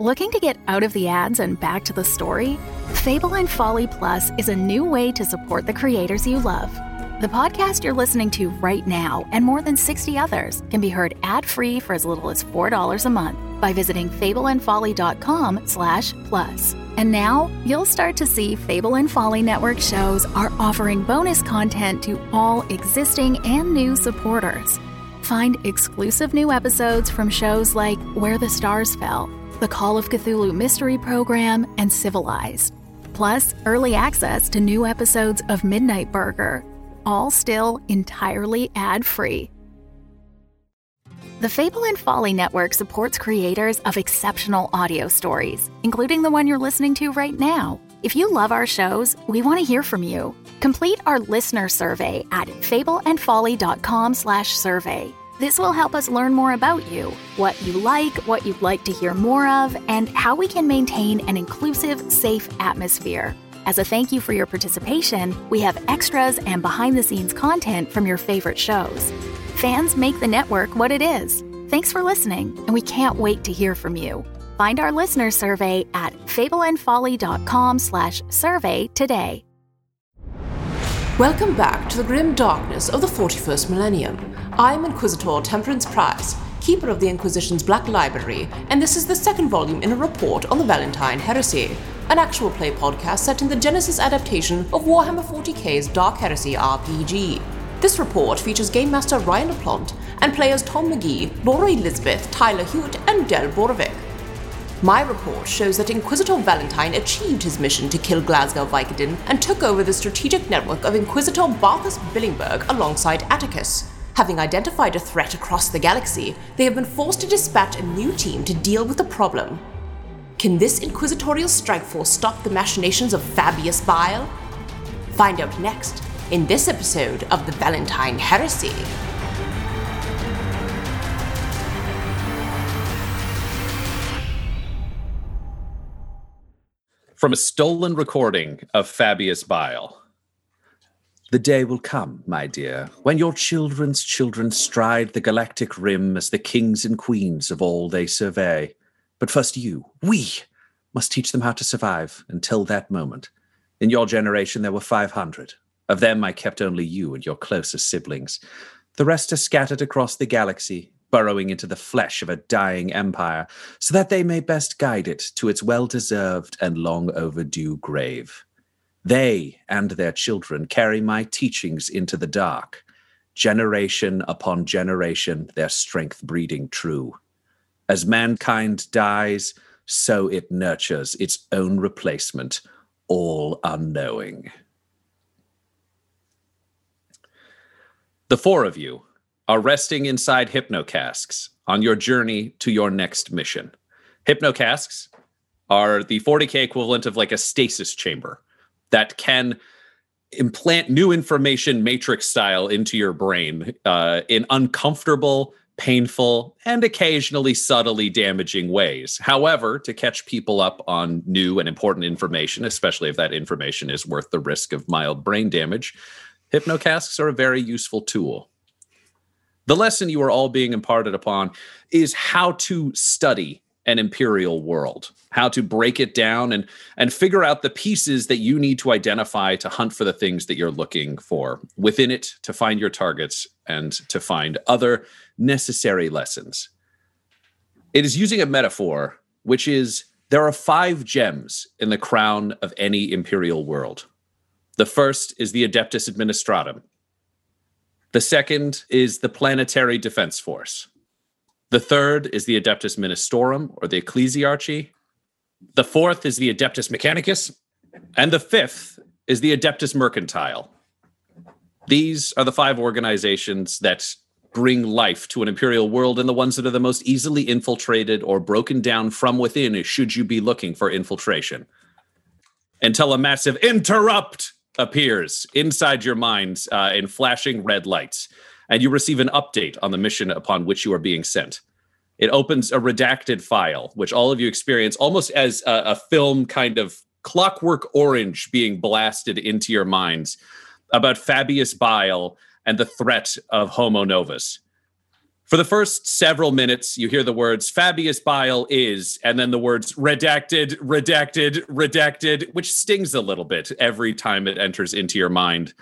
Looking to get out of the ads and back to the story? Fable and Folly Plus is a new way to support the creators you love. The podcast you're listening to right now and more than 60 others can be heard ad-free for as little as $4 a month by visiting fableandfolly.com slash plus. And now you'll start to see Fable and Folly Network shows are offering bonus content to all existing and new supporters. Find exclusive new episodes from shows like Where the Stars Fell, the Call of Cthulhu Mystery Program, and Civilized. Plus, early access to new episodes of Midnight Burger, all still entirely ad free. The Fable and Folly Network supports creators of exceptional audio stories, including the one you're listening to right now. If you love our shows, we want to hear from you. Complete our listener survey at fableandfolly.com/survey. This will help us learn more about you, what you like, what you'd like to hear more of, and how we can maintain an inclusive, safe atmosphere. As a thank you for your participation, we have extras and behind the scenes content from your favorite shows. Fans make the network what it is. Thanks for listening, and we can't wait to hear from you. Find our listener survey at fableandfolly.com slash survey today. Welcome back to the grim darkness of the 41st millennium. I'm Inquisitor Temperance Pryce, keeper of the Inquisition's Black Library, and this is the second volume in a report on the Valentyne Heresy, an actual play podcast set in the Genesys adaptation of Warhammer 40k's Dark Heresy RPG. This report features Game Master Ryan LaPlante and players Tom McGee, Laura Elizabeth, Tyler Hewitt, and Del Borovic. My report shows that Inquisitor Valentyne achieved his mission to kill Glasgow Vicodin and took over the strategic network of Inquisitor Barthus Billingburg alongside Attikus. Having identified a threat across the galaxy, they have been forced to dispatch a new team to deal with the problem. Can this inquisitorial strike force stop the machinations of Fabius Bile? Find out next in this episode of the Valentyne Heresy. From a stolen recording of Fabius Bile. The day will come, my dear, when your children's children stride the galactic rim as the kings and queens of all they survey. But first, you, we, must teach them how to survive until that moment. In your generation, there were 500. Of them, I kept only you and your closest siblings. The rest are scattered across the galaxy, burrowing into the flesh of a dying empire, so that they may best guide it to its well deserved and long overdue grave. They and their children carry my teachings into the dark, generation upon generation, their strength breeding true. As mankind dies, so it nurtures its own replacement, all unknowing. The four of you are resting inside hypnocasks on your journey to your next mission. Hypnocasks are the 40k equivalent of like a stasis chamber that can implant new information matrix style into your brain uh, in uncomfortable painful, and occasionally subtly damaging ways. However, to catch people up on new and important information, especially if that information is worth the risk of mild brain damage, hypnocasks are a very useful tool. The lesson you are all being imparted upon is how to study an imperial world, how to break it down and and figure out the pieces that you need to identify to hunt for the things that you're looking for within it to find your targets and to find other necessary lessons. It is using a metaphor which is there are five gems in the crown of any imperial world. The first is the Adeptus Administratum. The second is the Planetary Defense Force. The third is the Adeptus Ministorum or the Ecclesiarchy. The fourth is the Adeptus Mechanicus. And the fifth is the Adeptus Mercantile. These are the five organizations that bring life to an imperial world and the ones that are the most easily infiltrated or broken down from within should you be looking for infiltration until a massive interrupt appears inside your minds uh, in flashing red lights and you receive an update on the mission upon which you are being sent. It opens a redacted file which all of you experience almost as a, a film kind of clockwork orange being blasted into your minds about fabius bile and the threat of homo novus for the first several minutes, you hear the words Fabius Bile is, and then the words redacted, redacted, redacted, which stings a little bit every time it enters into your mind.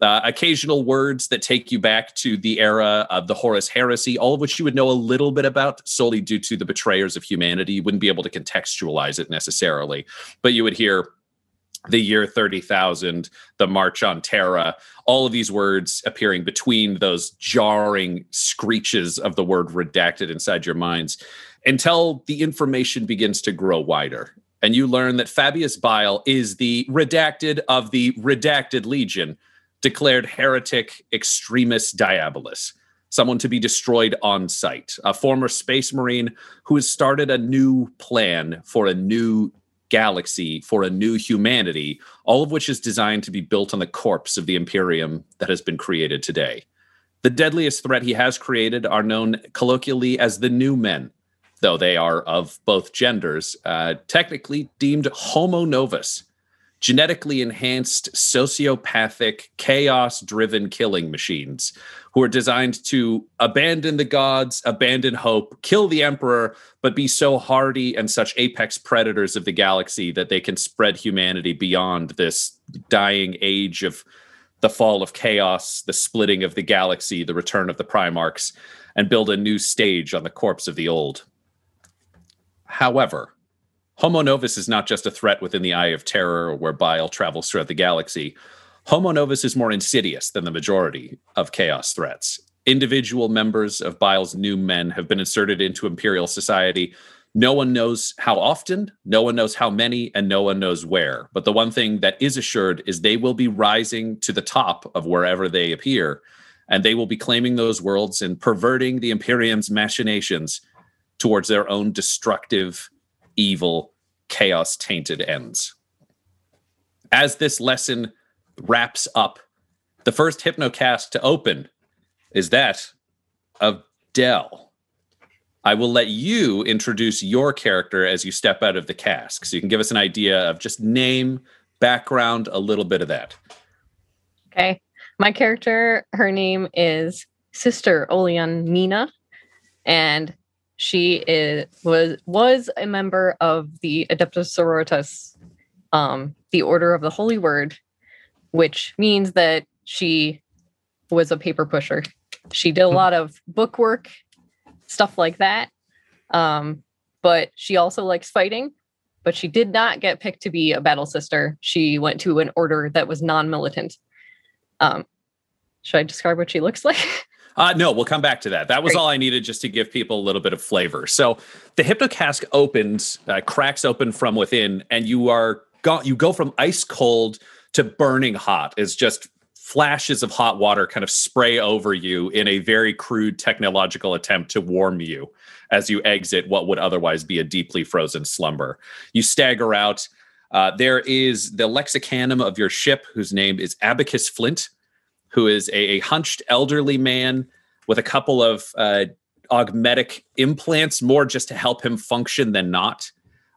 Uh, occasional words that take you back to the era of the Horus heresy, all of which you would know a little bit about solely due to the betrayers of humanity. You wouldn't be able to contextualize it necessarily, but you would hear the year 30,000, the March on Terra, all of these words appearing between those jarring screeches of the word redacted inside your minds until the information begins to grow wider. And you learn that Fabius Bile is the redacted of the redacted legion, declared heretic extremis diabolus, someone to be destroyed on sight, a former space marine who has started a new plan for a new galaxy for a new humanity, all of which is designed to be built on the corpse of the Imperium that has been created today. The deadliest threat he has created are known colloquially as the New Men, though they are of both genders, uh, technically deemed Homo Novus, genetically enhanced, sociopathic, chaos driven killing machines who are designed to abandon the gods, abandon hope, kill the emperor, but be so hardy and such apex predators of the galaxy that they can spread humanity beyond this dying age of the fall of chaos, the splitting of the galaxy, the return of the Primarchs, and build a new stage on the corpse of the old. However, Homo Novus is not just a threat within the Eye of Terror where bile travels throughout the galaxy. Homo Novus is more insidious than the majority of chaos threats. Individual members of Bile's new men have been inserted into Imperial society. No one knows how often, no one knows how many, and no one knows where. But the one thing that is assured is they will be rising to the top of wherever they appear, and they will be claiming those worlds and perverting the Imperium's machinations towards their own destructive evil, chaos tainted ends. As this lesson wraps up, the first hypnocask to open is that of Del. I will let you introduce your character as you step out of the cask. So you can give us an idea of just name, background, a little bit of that. Okay. My character, her name is Sister Olean Mina, and she is was was a member of the Adeptus Sororitas, um, the Order of the Holy Word, which means that she was a paper pusher. She did a hmm. lot of book work, stuff like that. Um, but she also likes fighting. But she did not get picked to be a battle sister. She went to an order that was non-militant. Um, should I describe what she looks like? Uh, no, we'll come back to that. That was Great. all I needed just to give people a little bit of flavor. So the hypnocask opens, uh, cracks open from within, and you are go- you go from ice cold to burning hot. is just flashes of hot water kind of spray over you in a very crude technological attempt to warm you as you exit what would otherwise be a deeply frozen slumber. You stagger out. Uh, there is the lexicanum of your ship, whose name is Abacus Flint who is a, a hunched elderly man with a couple of uh, augmetic implants, more just to help him function than not.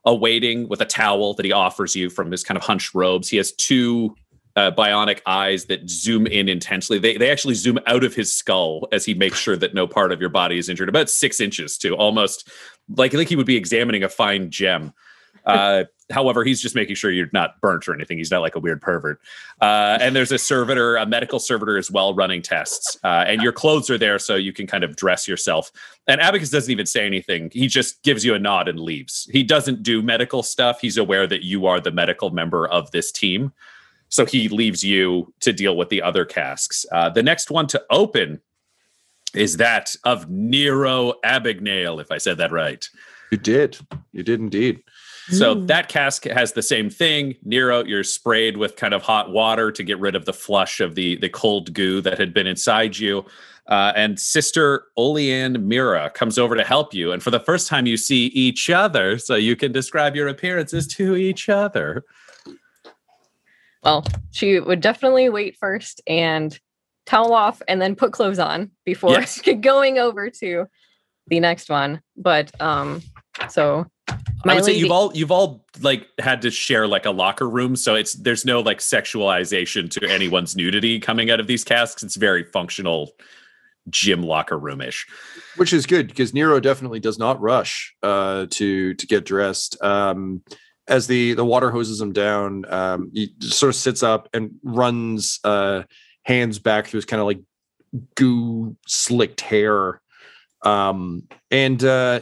Awaiting with a towel that he offers you from his kind of hunched robes. He has two uh, bionic eyes that zoom in intensely. They they actually zoom out of his skull as he makes sure that no part of your body is injured. About six inches to almost like think he would be examining a fine gem. Uh, however, he's just making sure you're not burnt or anything. He's not like a weird pervert. Uh, and there's a servitor, a medical servitor as well, running tests. Uh, and your clothes are there so you can kind of dress yourself. And Abacus doesn't even say anything. He just gives you a nod and leaves. He doesn't do medical stuff. He's aware that you are the medical member of this team. So he leaves you to deal with the other casks. Uh, the next one to open is that of Nero Abignale, if I said that right. You did. You did indeed. So Ooh. that cask has the same thing. Nero, you're sprayed with kind of hot water to get rid of the flush of the the cold goo that had been inside you. Uh, and Sister Olean Mira comes over to help you. And for the first time, you see each other, so you can describe your appearances to each other. Well, she would definitely wait first and towel off and then put clothes on before Yes. going over to the next one. But um so I would say you've all you've all like had to share like a locker room, so it's there's no like sexualization to anyone's nudity coming out of these casks. It's very functional gym locker roomish. which is good because Nero definitely does not rush uh, to to get dressed. Um, as the the water hoses him down, um, he sort of sits up and runs uh, hands back through his kind of like goo slicked hair, um, and uh,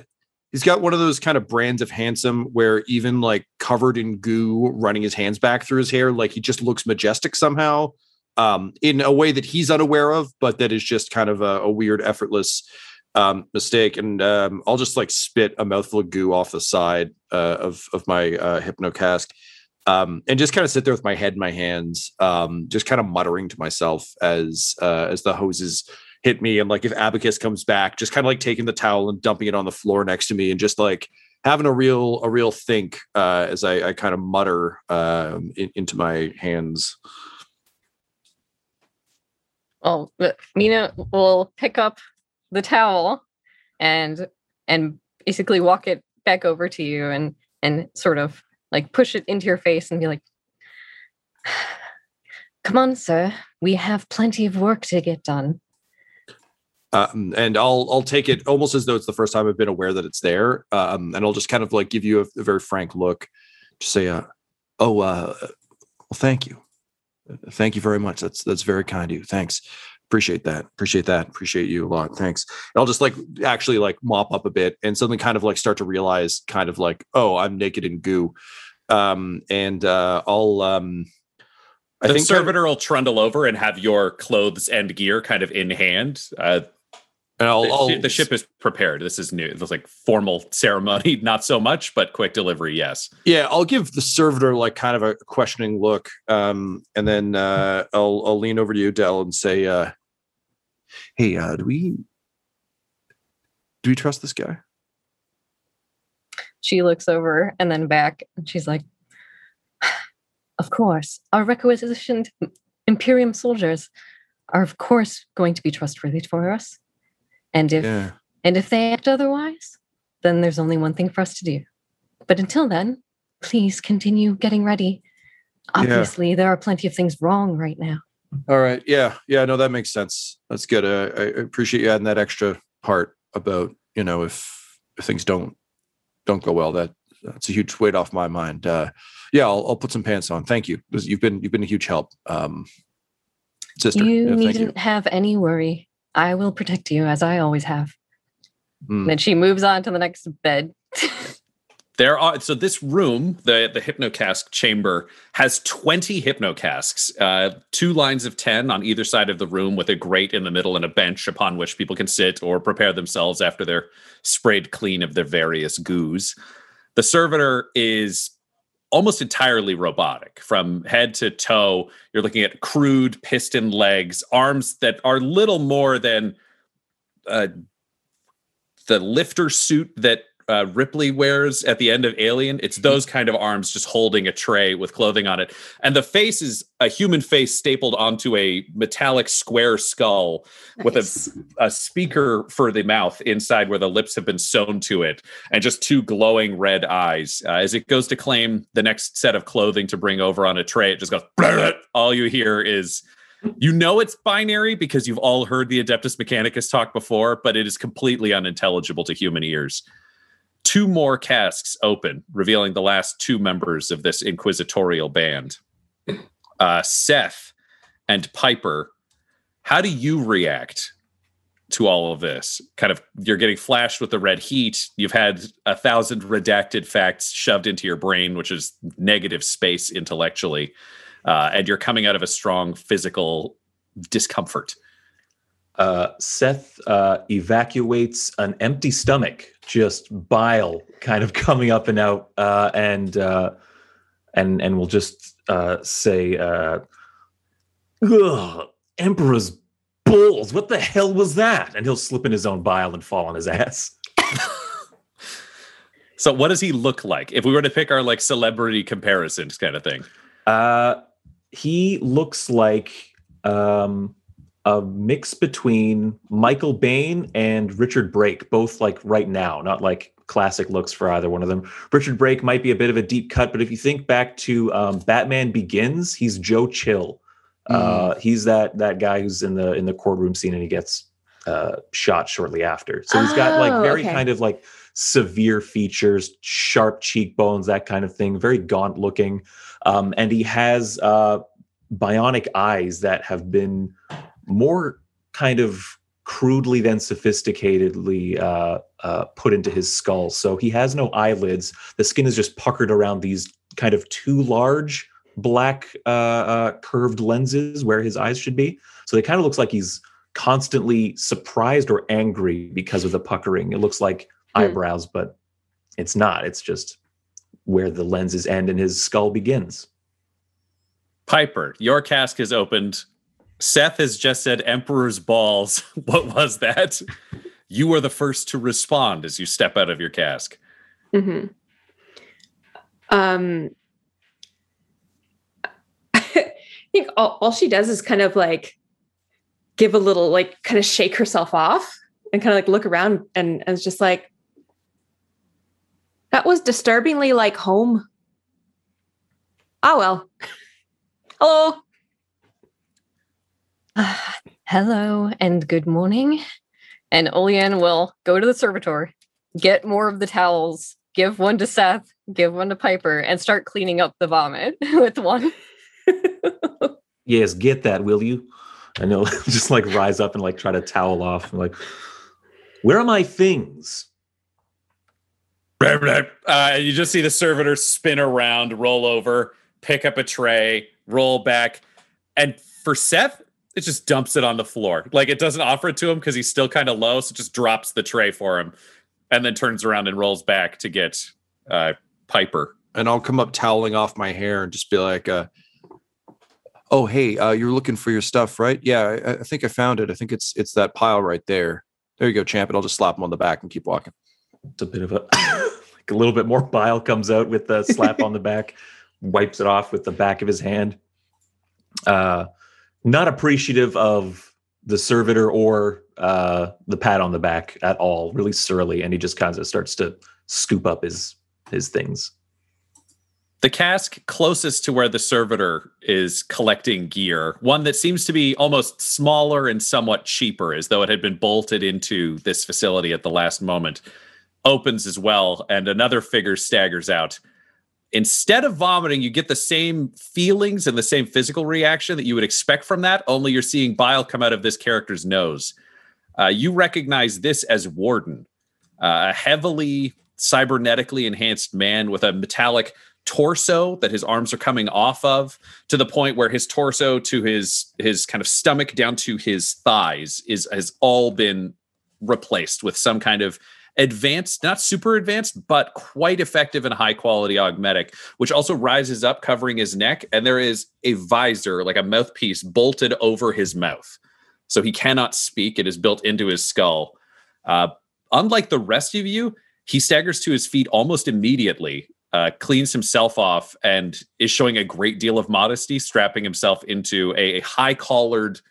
he's got one of those kind of brands of handsome where even like covered in goo, running his hands back through his hair, like he just looks majestic somehow. Um, in a way that he's unaware of, but that is just kind of a, a weird, effortless um, mistake, and um, I'll just like spit a mouthful of goo off the side uh, of of my uh, hypno cask, um, and just kind of sit there with my head in my hands, um, just kind of muttering to myself as uh, as the hoses hit me, and like if Abacus comes back, just kind of like taking the towel and dumping it on the floor next to me, and just like having a real a real think uh, as I, I kind of mutter um, in, into my hands. well but Mina will pick up the towel and and basically walk it back over to you and and sort of like push it into your face and be like come on sir we have plenty of work to get done um, and I'll I'll take it almost as though it's the first time I've been aware that it's there, um, and I'll just kind of like give you a, a very frank look, just say, uh, "Oh, uh, well, thank you, thank you very much. That's that's very kind of you. Thanks, appreciate that, appreciate that, appreciate you a lot. Thanks." And I'll just like actually like mop up a bit and suddenly kind of like start to realize, kind of like, "Oh, I'm naked in goo," um, and uh, I'll um, I the think kind of- servitor will trundle over and have your clothes and gear kind of in hand. Uh, I'll, the, I'll the ship is prepared. This is new. It's like formal ceremony, not so much, but quick delivery. Yes. Yeah, I'll give the servitor like kind of a questioning look, um, and then uh, I'll I'll lean over to you, Del, and say, uh, "Hey, uh, do we do we trust this guy?" she looks over and then back and she's like of course our requisitioned imperium soldiers are of course going to be trustworthy for us and if Yeah, and if they act otherwise then there's only one thing for us to do but until then please continue getting ready Yeah. obviously there are plenty of things wrong right now all right. Yeah, yeah. No, that makes sense. That's good. Uh, I appreciate you adding that extra part about you know if, if things don't don't go well. That that's a huge weight off my mind. Uh, yeah, I'll, I'll put some pants on. Thank you. You've been you've been a huge help, um, sister. you yeah, needn't have any worry i will protect you as i always have Mm. and then she moves on to the next bed There are so this room, the the hypnocask chamber, has twenty hypnocasks, uh, two lines of ten on either side of the room, with a grate in the middle and a bench upon which people can sit or prepare themselves after they're sprayed clean of their various goos. The servitor is almost entirely robotic from head to toe. You're looking at crude piston legs, arms that are little more than uh, the lifter suit that uh, Ripley wears at the end of Alien. It's those kind of arms just holding a tray with clothing on it. And the face is a human face stapled onto a metallic square skull with a, a speaker for the mouth inside where the lips have been sewn to it and just two glowing red eyes. Uh, as it goes to claim the next set of clothing to bring over on a tray, it just goes, all you hear is you know it's binary because you've all heard the Adeptus Mechanicus talk before, but it is completely unintelligible to human ears. Two more casks open, revealing the last two members of this inquisitorial band. Uh, Seth and Piper, how do you react to all of this? Kind of, you're getting flashed with the red heat. You've had a thousand redacted facts shoved into your brain, which is negative space intellectually uh, and you're coming out of a strong physical discomfort. Uh, Seth uh, evacuates an empty stomach, just bile kind of coming up and out, uh, and uh, and and we'll just uh, say, uh, "Ugh, Emperor's balls! What the hell was that?" And he'll slip in his own bile and fall on his ass. So what does he look like? If we were to pick our like celebrity comparisons kind of thing. Uh, he looks like um, a mix between Michael Bain and Richard Brake, both like right now, not like classic looks for either one of them. Richard Brake might be a bit of a deep cut, but if you think back to um, Batman Begins, he's Joe Chill. Uh, he's that that guy who's in the in the courtroom scene and he gets uh, shot shortly after. So he's got like Oh, very okay. kind of like severe features, sharp cheekbones, that kind of thing. Very gaunt looking, um, and he has uh, bionic eyes that have been more kind of crudely than sophisticatedly uh, uh, put into his skull. So he has no eyelids. The skin is just puckered around these kind of too large black uh, uh, curved lenses where his eyes should be. So it kind of looks like he's constantly surprised or angry because of the puckering. It looks like Hmm. eyebrows, but it's not. It's just where the lenses end and his skull begins. Piper, your cask is opened. Seth has just said Emperor's balls. What was that? You were the first to respond as you step out of your cask. hmm Um, I think all, all she does is kind of like give a little, like, kind of shake herself off and kind of like look around and, it's just like, that was disturbingly like home. Oh, well. Hello. Hello and good morning. And Olean will go to the servitor, get more of the towels, give one to Seth, give one to Piper, and start cleaning up the vomit with one. Yes, get that, will you? And he'll just like rise up and like try to towel off. And like, where are my things? Uh, you just see the servitor spin around, roll over, pick up a tray, roll back. And for Seth, it just dumps it on the floor. Like it doesn't offer it to him because he's still kind of low. So it just drops the tray for him and then turns around and rolls back to get uh, Piper. and I'll come up toweling off my hair and just be like, uh, "Oh, hey, uh, you're looking for your stuff, right? Yeah, I, I think I found it. I think it's it's that pile right there. There you go, champ." And I'll just slap him on the back and keep walking. It's a bit of a like a little bit more bile comes out with the slap on the back, wipes it off with the back of his hand. Uh, not appreciative of the servitor or uh, the pat on the back at all. Really surly, and he just kind of starts to scoop up his his things. The cask closest to where the servitor is collecting gear, one that seems to be almost smaller and somewhat cheaper, as though it had been bolted into this facility at the last moment, opens as well, and another figure staggers out. Instead of vomiting, you get the same feelings and the same physical reaction that you would expect from that, only you're seeing bile come out of this character's nose. Uh, you recognize this as Warden, uh, a heavily cybernetically enhanced man with a metallic torso that his arms are coming off of to the point where his torso to his his kind of stomach down to his thighs is has all been replaced with some kind of advanced not super advanced but quite effective and high quality augmetic which also rises up covering his neck. And there is a visor like a mouthpiece bolted over his mouth. So he cannot speak. It is built into his skull. Uh, unlike the rest of you he staggers to his feet almost immediately uh, cleans himself off and is showing a great deal of modesty, strapping himself into a, a high collared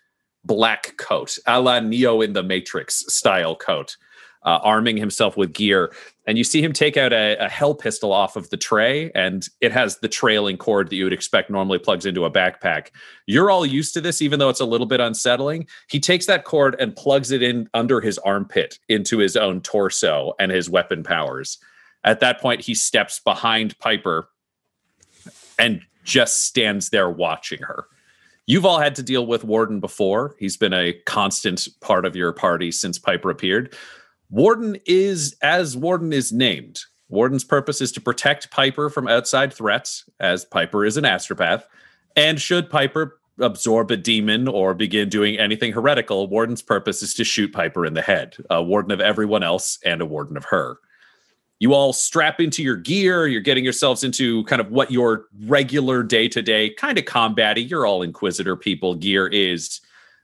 black coat, a la Neo in the Matrix style coat, uh, arming himself with gear. And you see him take out a, a hell pistol off of the tray, and it has the trailing cord that you would expect normally plugs into a backpack. You're all used to this, even though it's a little bit unsettling. He takes that cord and plugs it in under his armpit into his own torso and his weapon powers. At that point, he steps behind Piper and just stands there watching her. You've all had to deal with Warden before. He's been a constant part of your party since Piper appeared. Warden is as Warden is named. Warden's purpose is to protect Piper from outside threats, as Piper is an astropath. And should Piper absorb a demon or begin doing anything heretical, Warden's purpose is to shoot Piper in the head, a warden of everyone else and a warden of her. You all strap into your gear, you're getting yourselves into kind of what your regular day to day kind of combatty, you're all Inquisitor people gear is.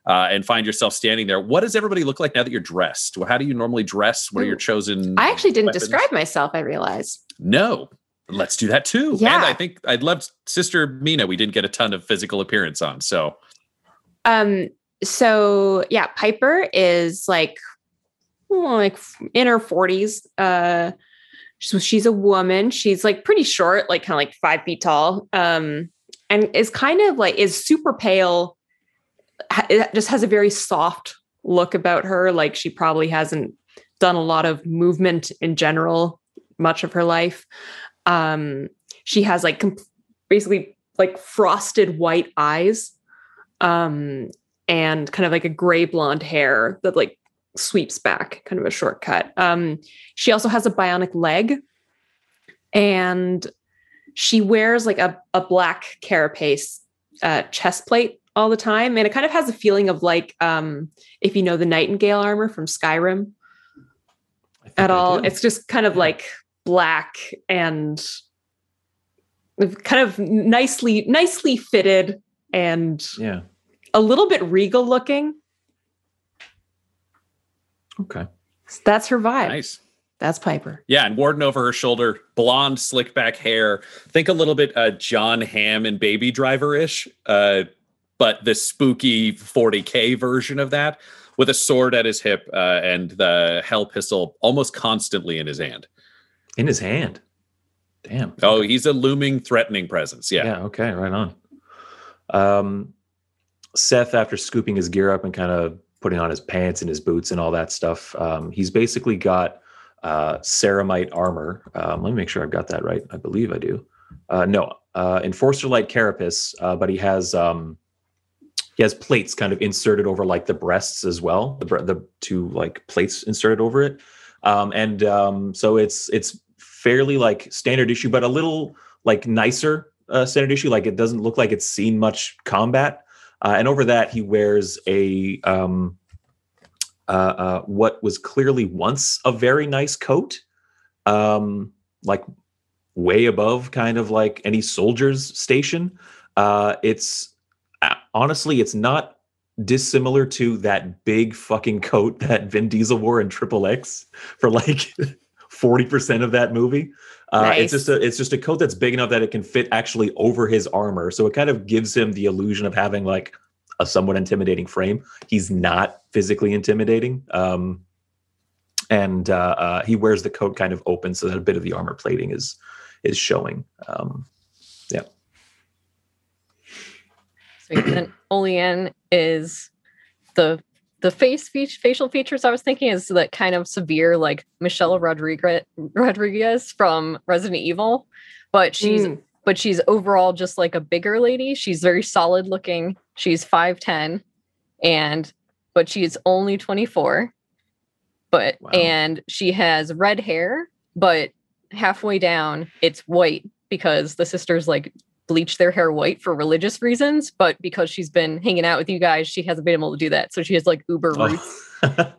Uh, and find yourself standing there. What does everybody look like now that you're dressed? How do you normally dress? What are your chosen? I actually didn't weapons? describe myself, I realize. No, let's do that too. Yeah. And I think I'd love Sister Mina. We didn't get a ton of physical appearance on. So Um, so yeah, Piper is like like in her 40s. Uh so she's a woman. She's like pretty short, like kind of like five feet tall. Um, and is kind of like is super pale. It just has a very soft look about her. Like she probably hasn't done a lot of movement in general, much of her life. Um, she has like com- basically like frosted white eyes um, and kind of like a gray blonde hair that like sweeps back, kind of a shortcut. Um, she also has a bionic leg, and she wears like a, a black carapace uh, chest plate all the time, and it kind of has a feeling of like um, if you know the Nightingale armor from Skyrim at I all. do. It's just kind of like black and kind of nicely nicely fitted and yeah. a little bit regal looking. Okay. That's her vibe. nice. That's Piper. Yeah, and Warden over her shoulder, blonde, slick back hair. Think a little bit uh, Jon Hamm and Baby Driver ish, uh, but the spooky 40k version of that, with a sword at his hip uh, and the hell pistol almost constantly in his hand. In his hand. Damn. Oh, he's a looming, threatening presence. Yeah. Yeah. Okay. Right on. Um, Seth, after scooping his gear up and kind of putting on his pants and his boots and all that stuff, um, he's basically got uh, ceramite armor. Um, let me make sure I've got that right. I believe I do. Uh, no, uh, enforcer light carapace, uh, but he has um, he has plates kind of inserted over like the breasts as well. The the two like plates inserted over it, um, and um, so it's it's fairly like standard issue, but a little like nicer uh, standard issue. Like it doesn't look like it's seen much combat. Uh, and over that, he wears a um, uh, uh, what was clearly once a very nice coat, um, like way above kind of like any soldier's station. Uh, it's honestly, it's not dissimilar to that big fucking coat that Vin Diesel wore in Triple X for like forty percent of that movie. Uh, It's just a it's just a coat that's big enough that it can fit actually over his armor, so it kind of gives him the illusion of having like a somewhat intimidating frame. He's not physically intimidating, um, and uh, uh, he wears the coat kind of open so that a bit of the armor plating is is showing. Um, Sweet. And Olean is the the face feature, facial features I was thinking is that kind of severe, like Michelle Rodriguez Rodriguez from Resident Evil, but she's Mm. but she's overall just like a bigger lady. She's very solid looking. She's 5'10 and but she's only 24. But Wow. and she has red hair, but halfway down it's white because the sisters like bleach their hair white for religious reasons, but because she's been hanging out with you guys, she hasn't been able to do that. So she has like uber roots. oh.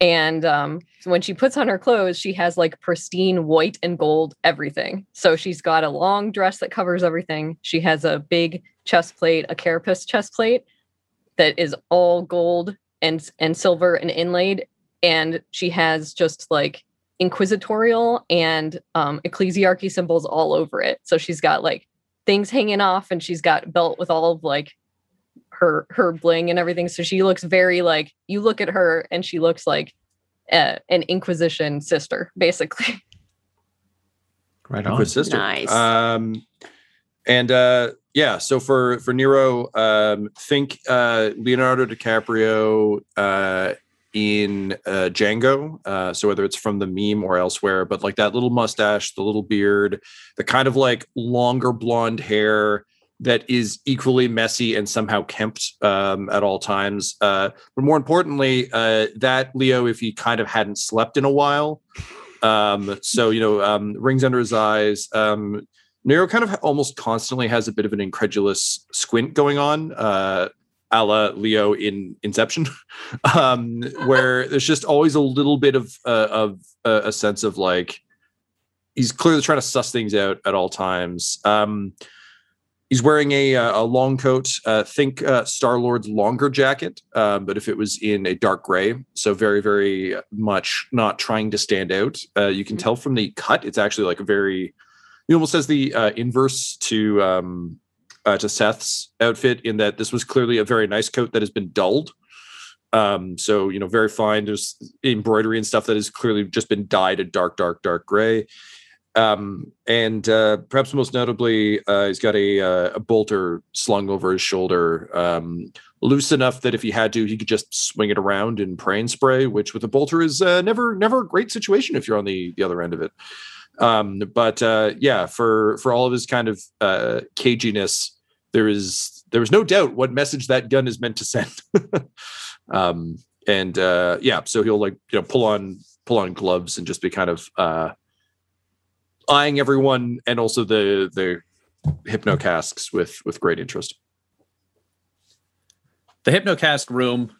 And um, so when she puts on her clothes, she has like pristine white and gold everything. So she's got a long dress that covers everything. She has a big chest plate, a carapace chest plate that is all gold and and silver and inlaid. And she has just like inquisitorial and um, ecclesiarchy symbols all over it. So she's got like things hanging off, and she's got belt with all of like her her bling and everything. So she looks very like you look at her and she looks like uh, an Inquisition sister, basically. right on. Inquisitor. Nice. Um, and uh, yeah, so for for Nero, um, think uh, Leonardo DiCaprio uh, in uh, Django. Uh, so whether it's from the meme or elsewhere, but like that little mustache, the little beard, the kind of like longer blonde hair that is equally messy and somehow kempt um, at all times. Uh, but more importantly, uh, that Leo, if he kind of hadn't slept in a while. Um, so you know, um, rings under his eyes. Um, Nero kind of almost constantly has a bit of an incredulous squint going on, uh, a la Leo in Inception, um, where there's just always a little bit of uh, of uh, a sense of like he's clearly trying to suss things out at all times. Um, he's wearing a uh, a long coat. Uh, think uh, Star Lord's longer jacket, uh, but if it was in a dark gray, so very very much not trying to stand out. Uh, you can Mhm. tell from the cut; it's actually like a very. He almost has the uh, inverse to um, uh, to Seth's outfit in that this was clearly a very nice coat that has been dulled. Um, so you know, very fine. There's embroidery and stuff that has clearly just been dyed a dark, dark, dark gray. Um, and uh, perhaps most notably, uh, he's got a, uh, a bolter slung over his shoulder, um, loose enough that if he had to, he could just swing it around and pray and spray. Which with a bolter is uh, never never a great situation if you're on the the other end of it. Um, but uh, yeah, for for all of his kind of uh, caginess, there is there is no doubt what message that gun is meant to send. um, and uh, yeah, so he'll like you know pull on pull on gloves and just be kind of uh, eyeing everyone and also the the hypno casks with with great interest. The Hypnocask room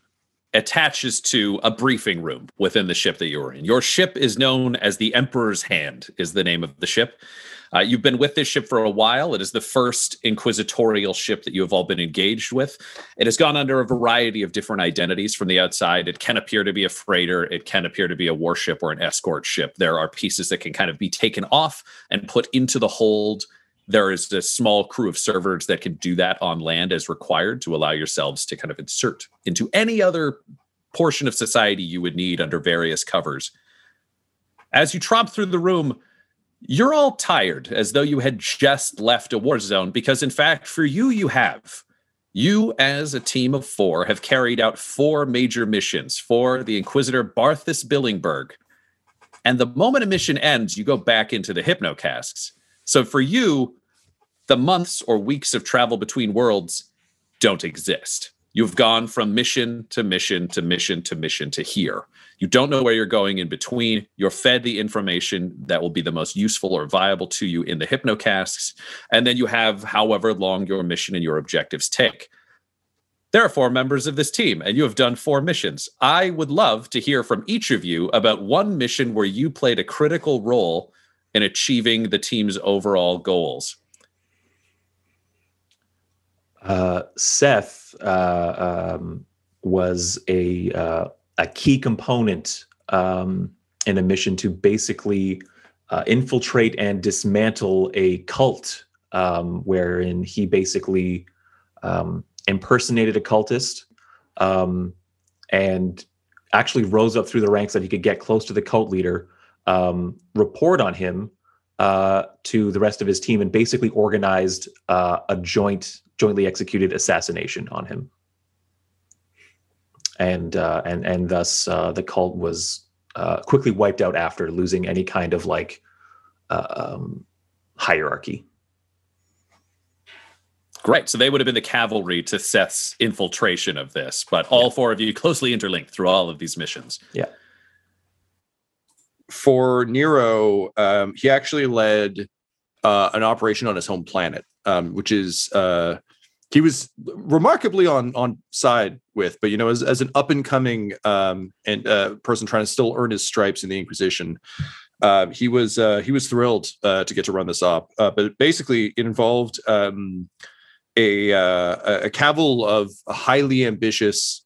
attaches to a briefing room within the ship that you were in. Your ship is known as the Emperor's Hand, is the name of the ship. Uh, you've been with this ship for a while. It is the first inquisitorial ship that you have all been engaged with. It has gone under a variety of different identities from the outside. It can appear to be a freighter, it can appear to be a warship or an escort ship. There are pieces that can kind of be taken off and put into the hold there is a small crew of servers that can do that on land as required to allow yourselves to kind of insert into any other portion of society you would need under various covers. As you tromp through the room, you're all tired as though you had just left a war zone because, in fact, for you, you have. You, as a team of four, have carried out four major missions for the Inquisitor Barthus Billingburg. And the moment a mission ends, you go back into the hypnocasks. So for you, the months or weeks of travel between worlds don't exist. You've gone from mission to mission to mission to mission to here. You don't know where you're going in between. You're fed the information that will be the most useful or viable to you in the hypnocasks. And then you have however long your mission and your objectives take. There are four members of this team, and you have done four missions. I would love to hear from each of you about one mission where you played a critical role in achieving the team's overall goals. Uh, Seth uh, um, was a uh, a key component um, in a mission to basically uh, infiltrate and dismantle a cult, um, wherein he basically um, impersonated a cultist um, and actually rose up through the ranks that he could get close to the cult leader, um, report on him uh, to the rest of his team, and basically organized uh, a joint jointly executed assassination on him. And uh, and and thus uh, the cult was uh, quickly wiped out after losing any kind of like uh, um, hierarchy. Great. So they would have been the cavalry to Seth's infiltration of this, but all four of you closely interlinked through all of these missions. For Nero, um, he actually led uh, an operation on his home planet, um, which is uh, he was remarkably on on side with, but you know, as, as an up and coming um, and uh, person trying to still earn his stripes in the Inquisition, uh, he was uh, he was thrilled uh, to get to run this op. But basically, it involved um, a a cavil of highly ambitious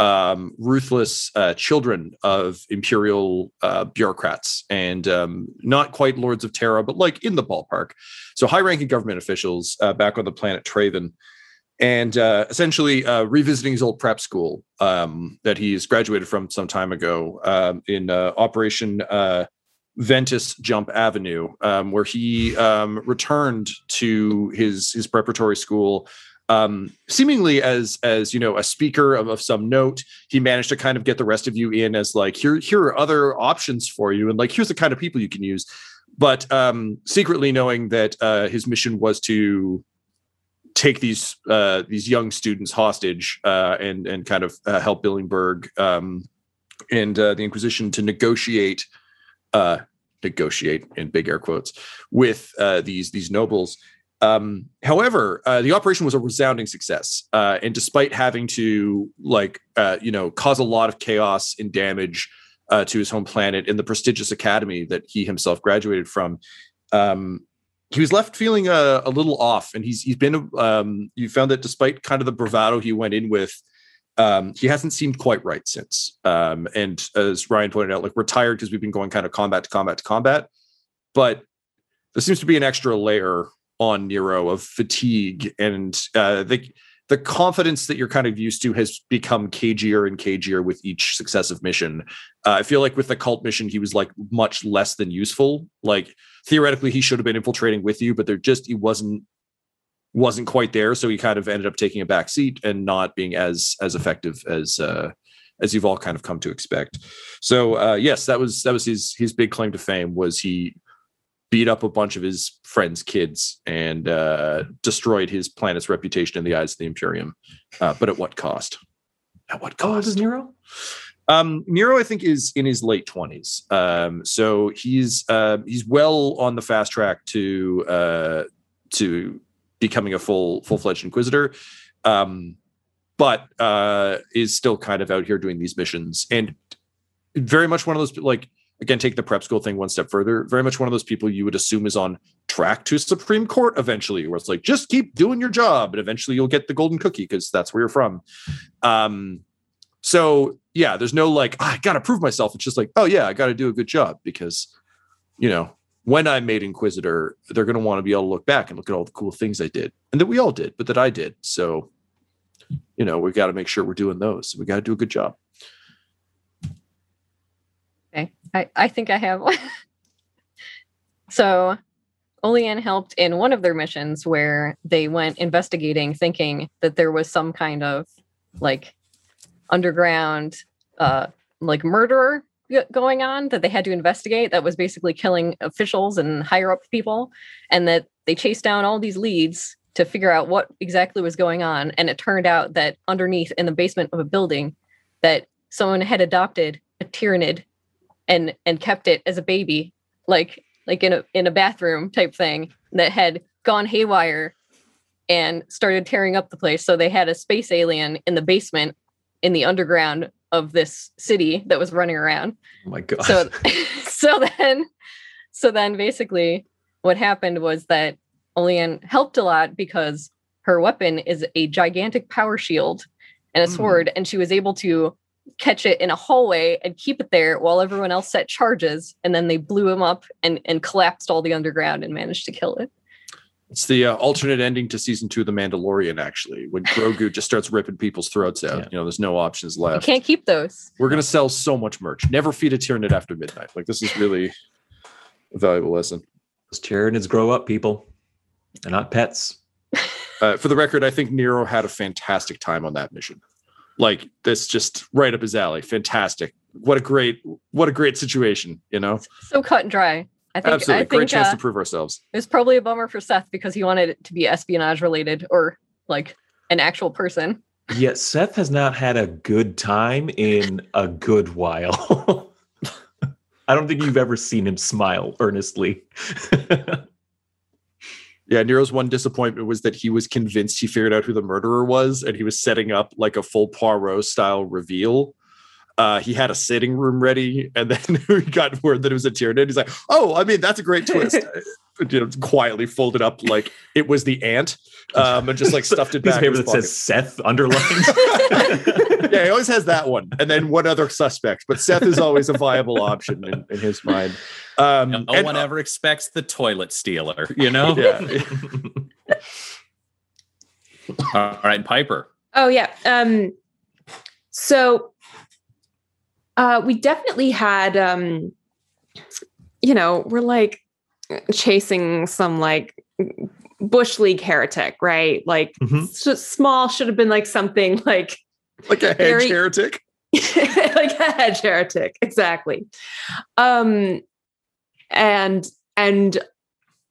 um, ruthless uh, children of imperial uh, bureaucrats and um, not quite lords of Terra, but like in the ballpark. So high ranking government officials uh, back on the planet Traven. And uh, essentially uh, revisiting his old prep school um, that he's graduated from some time ago um, in uh, Operation Ventus Jump Avenue, um, where he um, returned to his his preparatory school um, seemingly as as you know a speaker of, of some note he managed to kind of get the rest of you in as like here here are other options for you and like here's the kind of people you can use but um secretly knowing that uh his mission was to take these uh these young students hostage uh and and kind of uh, help billingburg um and uh, the inquisition to negotiate uh negotiate in big air quotes with uh, these these nobles. Um, however, uh, the operation was a resounding success, uh, and despite having to like uh, you know cause a lot of chaos and damage uh, to his home planet in the prestigious academy that he himself graduated from, um, he was left feeling a, a, little off. And he's he's been um, you found that despite kind of the bravado he went in with, um, he hasn't seemed quite right since. Um, and as Ryan pointed out, like we're tired because we've been going kind of combat to combat to combat, but there seems to be an extra layer on Nero of fatigue and uh, the the confidence that you're kind of used to has become cagier and cagier with each successive mission. Uh, I feel like with the cult mission, he was like much less than useful. Like theoretically, he should have been infiltrating with you, but there just he wasn't wasn't quite there. So he kind of ended up taking a back seat and not being as as effective as uh, as you've all kind of come to expect. So uh, yes, that was that was his his big claim to fame was he beat up a bunch of his friends' kids and uh, destroyed his planet's reputation in the eyes of the Imperium. Uh, but at what cost? At what cost? Is Nero? Um, Nero, I think, is in his late twenties. Um, so he's uh, he's well on the fast track to uh, to becoming a full full fledged Inquisitor. Um, but uh, is still kind of out here doing these missions and very much one of those like again take the prep school thing one step further. Very much one of those people you would assume is on track to supreme court eventually where it's like just keep doing your job and eventually you'll get the golden cookie because that's where you're from. Um so yeah there's no like oh, i gotta prove myself. It's just like oh yeah i gotta do a good job because you know when i'm made inquisitor they're to want to be able to look back and look at all the cool things i did and that we all did but that i did. So you know we got to make sure we're doing those we got to do a good job Okay. I, I think I have so Olean helped in one of their missions where they went investigating, thinking that there was some kind of like underground uh like murderer going on that they had to investigate that was basically killing officials and higher up people and that they chased down all these leads to figure out what exactly was going on and it turned out that underneath in the basement of a building that someone had adopted a Tyranid and and kept it as a baby like like in a in a bathroom type thing that had gone haywire and started tearing up the place. So they had a space alien in the basement in the underground of this city that was running around. Oh my god. So so then so then basically what happened was that Olean helped a lot because her weapon is a gigantic power shield and a mm. sword and she was able to catch it in a hallway and keep it there while everyone else set charges and then they blew him up and, and collapsed all the underground and managed to kill it it's the uh, alternate ending to season two of The Mandalorian, actually, when Grogu just starts ripping people's throats out. Yeah. You know, there's no options left. You can't keep those. We're going to sell so much merch. Never feed a Tyranid after midnight. Like, this is really a valuable lesson. Those Tyranids grow up, people. They're not pets. Uh, for the record, I think Nero had a fantastic time on that mission like this just right up his alley. Fantastic. What a great what a great situation you know? So cut and dry. I think absolutely. I think, great chance uh, to prove ourselves. it was probably a bummer for seth because he wanted it to be espionage related or like an actual person. Yeah seth has not had a good time in a good while. I don't think you've ever seen him smile earnestly Yeah, Nero's one disappointment was that he was convinced he figured out who the murderer was, and he was setting up like a full Poirot style reveal. Uh, he had a sitting room ready, and then he got word that it was a Tyranid. He's like, "Oh, I mean, that's a great twist." you know, quietly folded up like it was the ant, um, and just like stuffed it back. Piece of paper that pocket. says Seth underlined. yeah, he always has that one, and then one other suspect. But Seth is always a viable option in, in his mind. Um, no and, one uh, ever expects the toilet stealer, you know? Yeah. All right, Piper. Oh yeah. Um, so uh, we definitely had, um, you know, we're like chasing some like bush league heretic, right? Like mm-hmm. small should have been like something like like a hedge very, heretic. like a hedge heretic, exactly. Um, and and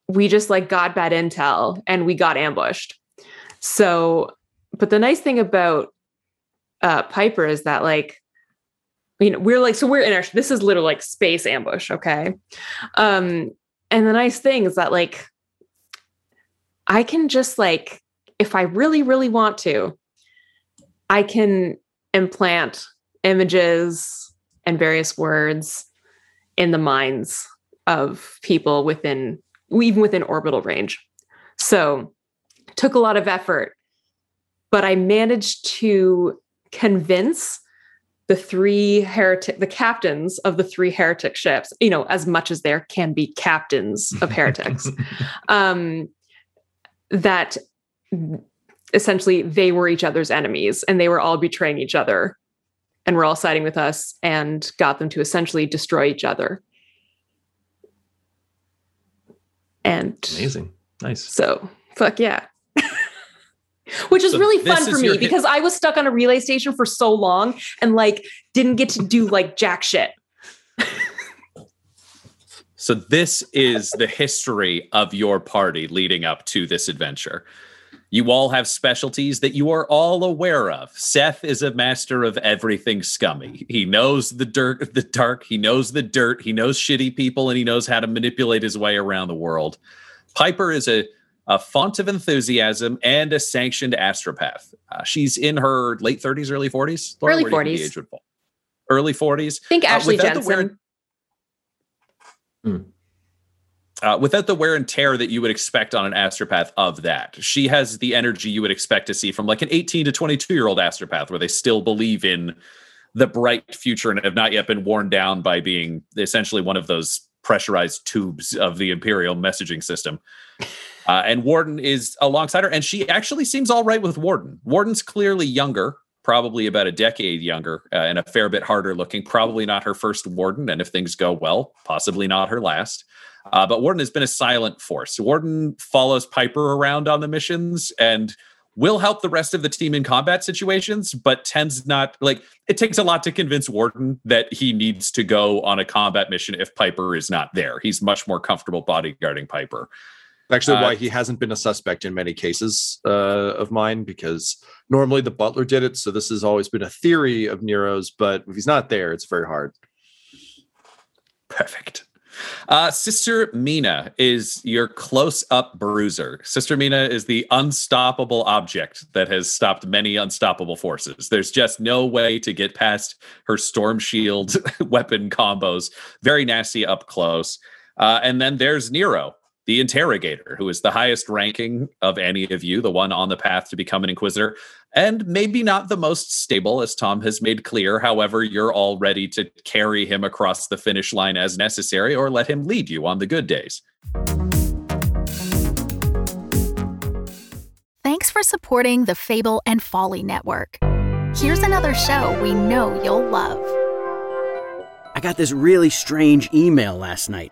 we just like got bad intel and we got ambushed. So, but the nice thing about uh, Piper is that like you know, we're like, so we're in our, this is literally like space ambush. Okay. Um, and the nice thing is that like, I can just like, if I really, really want to, I can implant images and various words in the minds of people within, even within orbital range. So took a lot of effort, but I managed to convince the three heretic the captains of the three heretic ships you know as much as there can be captains of heretics um that essentially they were each other's enemies and they were all betraying each other and were all siding with us and got them to essentially destroy each other and Amazing. Nice. so fuck yeah which is So really fun for me because I was stuck on a relay station for so long and like didn't get to do like jack shit. So this is the history of your party leading up to this adventure. You all have specialties that you are all aware of. Seth is a master of everything scummy. He knows the dirt, the dark. He knows the dirt. He knows shitty people, and he knows how to manipulate his way around the world. Piper is a, a font of enthusiasm and a sanctioned astropath. Uh, she's in her late 30s, early 40s. Early where do you think the 40s. age would fall? Early 40s. Think Uh, Ashley without the Jensen. weird- uh, without the wear and tear that you would expect on an astropath of that. She has the energy you would expect to see from like an 18 to 22 year old astropath, where they still believe in the bright future and have not yet been worn down by being essentially one of those pressurized tubes of the Imperial messaging system. Uh, and Warden is alongside her, and she actually seems all right with Warden. Warden's clearly younger, probably about a decade younger, uh, and a fair bit harder looking. Probably not her first Warden, and if things go well, possibly not her last. Uh, but Warden has been a silent force. Warden follows Piper around on the missions and will help the rest of the team in combat situations, but tends not like it takes a lot to convince Warden that he needs to go on a combat mission if Piper is not there. He's much more comfortable bodyguarding Piper. Actually, Uh, why he hasn't been a suspect in many cases uh, of mine, because normally the butler did it. So this has always been a theory of Nero's, but if he's not there, it's very hard. Perfect. Uh, Sister Mina is your close up bruiser. Sister Mina is the unstoppable object that has stopped many unstoppable forces. There's just no way to get past her storm shield weapon combos. Very nasty up close. Uh, and then there's Nero, the interrogator, who is the highest ranking of any of you, the one on the path to become an inquisitor, and maybe not the most stable, as Tom has made clear. However, you're all ready to carry him across the finish line as necessary or let him lead you on the good days. Thanks for supporting the Fable and Folly Network. Here's another show we know you'll love. I got this really strange email last night.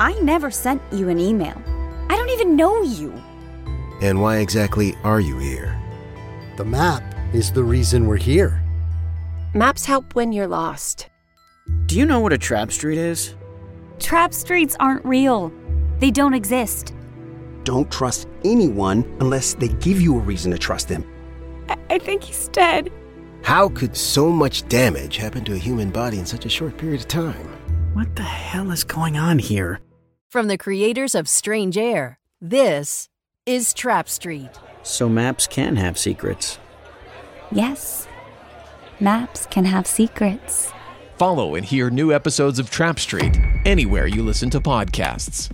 I never sent you an email. I don't even know you. And why exactly are you here? The map is the reason we're here. Maps help when you're lost. Do you know what a trap street is? Trap streets aren't real. They don't exist. Don't trust anyone unless they give you a reason to trust them. I, I think he's dead. How could so much damage happen to a human body in such a short period of time? What the hell is going on here? From the creators of Strange Air, this is Trap Street. So maps can have secrets. Yes. Maps can have secrets. Follow and hear new episodes of Trap Street anywhere you listen to podcasts.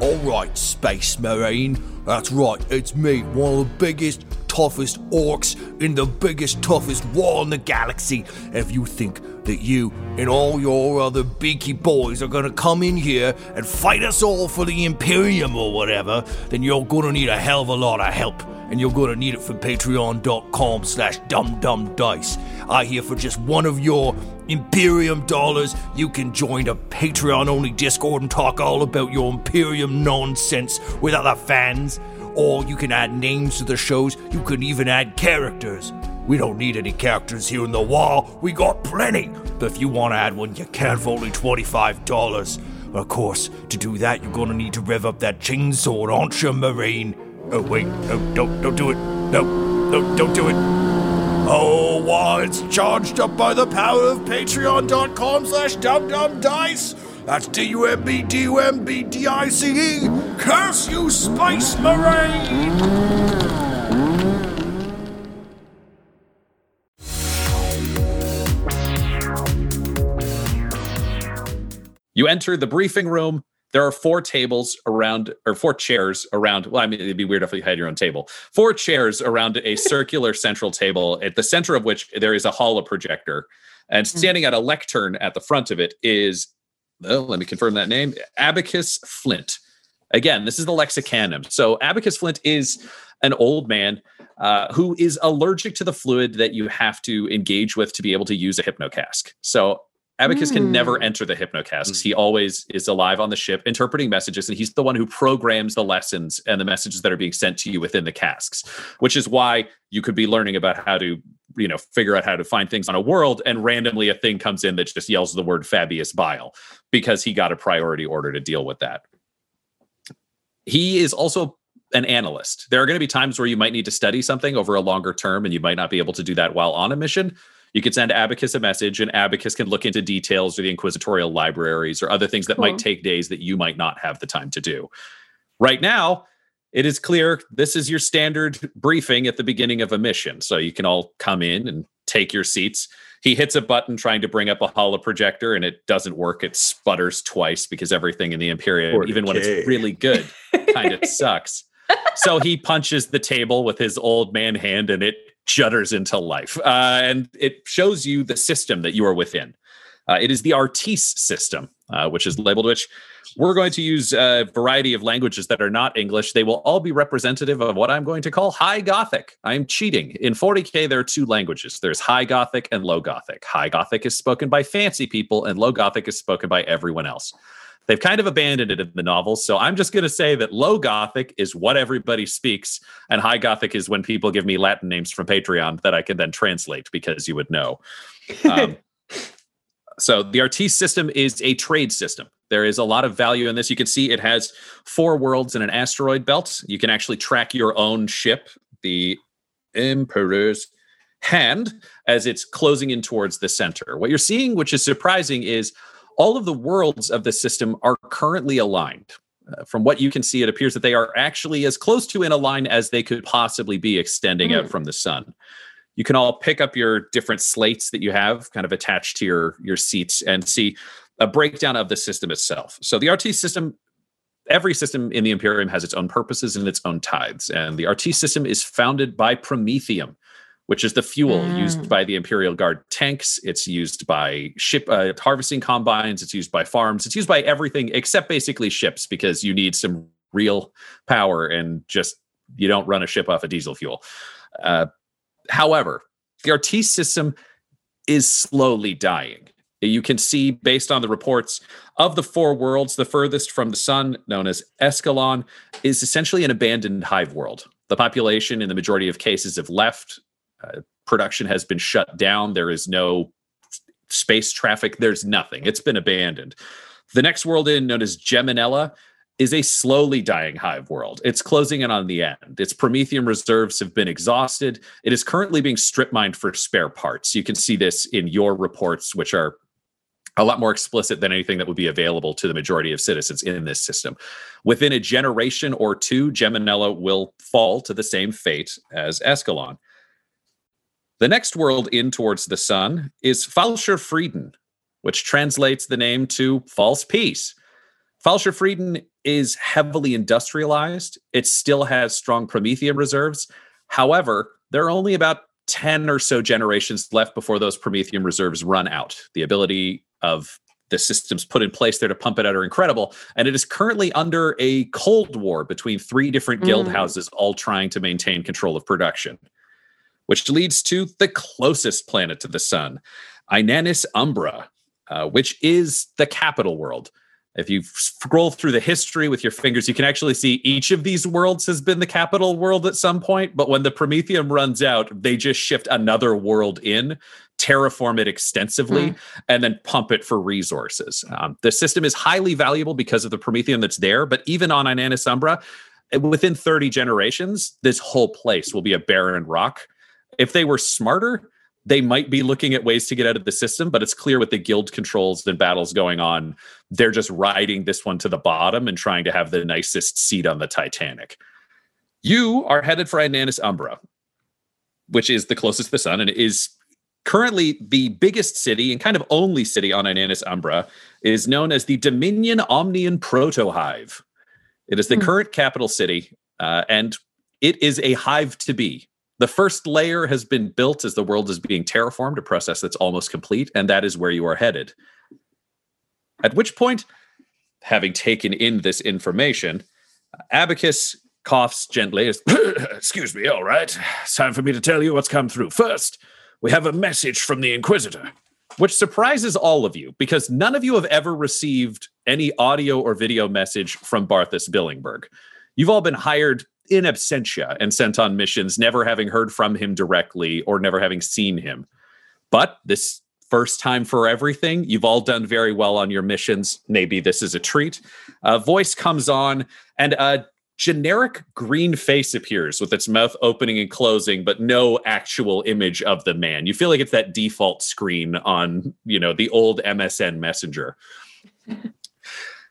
All right, Space Marine. That's right, it's me, one of the biggest, toughest orcs in the biggest, toughest war in the galaxy. If you think that you and all your other beaky boys are gonna come in here and fight us all for the Imperium or whatever, then you're gonna need a hell of a lot of help. and you're gonna need it from patreon.com slash dumbdumbdice. I hear for just one of your Imperium dollars, you can join a Patreon only Discord and talk all about your Imperium nonsense with other fans. Or you can add names to the shows, you can even add characters. We don't need any characters here in the wall, we got plenty. But if you want to add one, you can for only $25. Of course, to do that, you're gonna need to rev up that chainsaw, aren't you, Marine? Oh, wait, no, don't, don't do it. No, no, don't do it. Oh, wow, it's charged up by the power of patreon.com slash dumbdumbdice. That's D-U-M-B-D-U-M-B-D-I-C-E. Curse you, Space Marine! You enter the briefing room. There are four tables around, or four chairs around. Well, I mean, it'd be weird if you had your own table. Four chairs around a circular central table, at the center of which there is a holoprojector. And standing at a lectern at the front of it is, well, let me confirm that name Abacus Flint. Again, this is the lexicanum. So, Abacus Flint is an old man uh, who is allergic to the fluid that you have to engage with to be able to use a hypnocask. So, Abacus can never hmm. enter the hypnocasks. He hmm. always is alive on the ship, interpreting messages, and he's the one who programs the lessons and the messages that are being sent to you within the casks. Which is why you could be learning about how to, you know, figure out how to find things on a world, and randomly a thing comes in that just yells the word Fabius Bile because he got a priority order to deal with that. He is also an analyst. There are going to be times where you might need to study something over a longer term, and you might not be able to do that while on a mission you could send Abacus a message, and Abacus can look into details or the inquisitorial libraries or other things that Cool. might take days that you might not have the time to do. Right now, it is clear this is your standard briefing at the beginning of a mission. So you can all come in and take your seats. He hits a button trying to bring up a holo projector and it doesn't work. It sputters twice because everything in the Imperium, even when it's really good, kind of sucks. So he punches the table with his old man hand and it judders into life. Uh, and it shows you the system that you are within. Uh, it is the Artis system, uh, which is labeled which we're going to use a variety of languages that are not English. They will all be representative of what I'm going to call High Gothic. I'm cheating. In 40K, there are two languages there's High Gothic and Low Gothic. High Gothic is spoken by fancy people, and Low Gothic is spoken by everyone else. They've kind of abandoned it in the novels. So I'm just going to say that Low Gothic is what everybody speaks, and High Gothic is when people give me Latin names from Patreon that I can then translate because you would know. Um, so the Artis system is a trade system. There is a lot of value in this. You can see it has four worlds and an asteroid belt. You can actually track your own ship, the Emperor's Hand, as it's closing in towards the center. What you're seeing, which is surprising, is all of the worlds of the system are currently aligned. Uh, from what you can see, it appears that they are actually as close to in a line as they could possibly be extending out Hmm. from the sun you can all pick up your different slates that you have kind of attached to your your seats and see a breakdown of the system itself so the Artis system every system in the imperium has its own purposes and its own tithes and the Artis system is founded by promethium which is the fuel Mm. used by the imperial guard tanks it's used by ship uh, harvesting combines it's used by farms it's used by everything except basically ships because you need some real power and just you don't run a ship off of diesel fuel uh, However, the Artis system is slowly dying. You can see, based on the reports of the four worlds, the furthest from the sun, known as Escalon, is essentially an abandoned hive world. The population, in the majority of cases, have left. Production has been shut down. There is no space traffic. There's nothing. It's been abandoned. The next world in, known as Geminella, is a slowly dying hive world. It's closing in on the end. Its promethium reserves have been exhausted. It is currently being strip mined for spare parts. You can see this in your reports, which are a lot more explicit than anything that would be available to the majority of citizens in this system. Within a generation or two, Geminella will fall to the same fate as Escalon. The next world in towards the sun is Falscher Frieden, which translates the name to false peace. Falscher Frieden is heavily industrialized. It still has strong promethium reserves. However, there are only about 10 or so generations left before those promethium reserves run out. The ability of the systems put in place there to pump it out are incredible. And it is currently under a cold war between three different guild Mm. houses, all trying to maintain control of production, which leads to the closest planet to the sun, Inanis Umbra, uh, which is the capital world. If you scroll through the history with your fingers, you can actually see each of these worlds has been the capital world at some point. But when the Promethium runs out, they just shift another world in, terraform it extensively, and then pump it for resources. Um, the system is highly valuable because of the Promethium that's there. But even on Inanis Umbra, eh, within 30 generations, this whole place will be a barren rock. If they were smarter, they might be looking at ways to get out of the system, but it's clear with the guild controls and battles going on, they're just riding this one to the bottom and trying to have the nicest seat on the Titanic. You are headed for Inanis Umbra, which is the closest to the sun and is currently the biggest city and kind of only city on Inanis Umbra is known as the Dominion Omnian Protohive. It is the current capital city, uh, and it is a hive to be. The first layer has been built as the world is being terraformed, a process that's almost complete, and that is where you are headed. At which point, having taken in this information, Abacus coughs gently. Excuse me, all right. It's time for me to tell you what's come through. First, we have a message from the Inquisitor. which surprises all of you because none of you have ever received any audio or video message from Barthus Billingburg. You've all been hired in absentia and sent on missions, never having heard from him directly or never having seen him. But this first time for everything, you've all done very well on your missions. Maybe this is a treat. A voice comes on, and a generic green face appears with its mouth opening and closing but no actual image of the man you feel like it's that default screen on you know the old msn messenger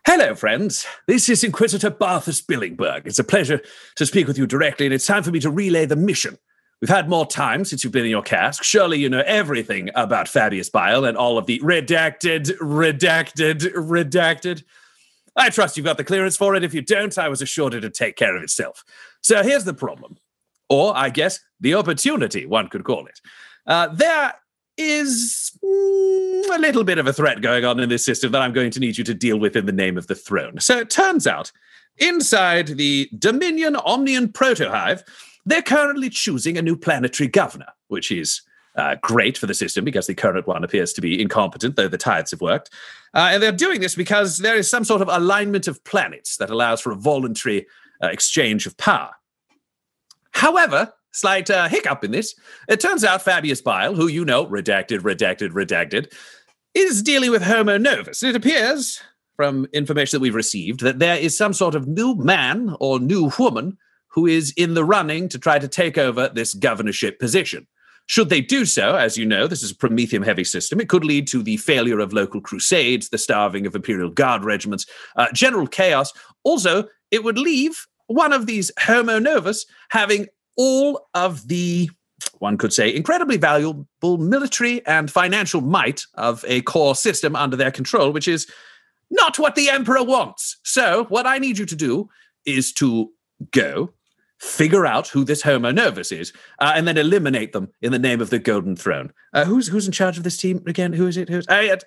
Hello, friends. This is Inquisitor Barthus Billingburg. It's a pleasure to speak with you directly, and it's time for me to relay the mission. We've had more time since you've been in your cask. Surely you know everything about Fabius Bile and all of the redacted, redacted, redacted. I trust you've got the clearance for it. If you don't, I was assured it'd take care of itself. So here's the problem, or I guess the opportunity, one could call it. Uh, there is mm, a little bit of a threat going on in this system that I'm going to need you to deal with in the name of the throne. So it turns out, inside the Dominion Omnian Protohive, they're currently choosing a new planetary governor, which is uh, great for the system because the current one appears to be incompetent, though the tides have worked. Uh, and they're doing this because there is some sort of alignment of planets that allows for a voluntary uh, exchange of power. However, slight uh, hiccup in this. It turns out Fabius Bile, who you know, redacted, redacted, redacted, is dealing with Homo novus. It appears, from information that we've received, that there is some sort of new man or new woman who is in the running to try to take over this governorship position. Should they do so, as you know, this is a Promethium heavy system, it could lead to the failure of local crusades, the starving of Imperial Guard regiments, uh, general chaos. Also, it would leave one of these Homo novus having all of the, one could say, incredibly valuable military and financial might of a core system under their control, which is not what the Emperor wants. So, what I need you to do is to go, figure out who this Homo novus is, uh, and then eliminate them in the name of the Golden Throne. Uh, who's who's in charge of this team again? Who is it? Who's uh,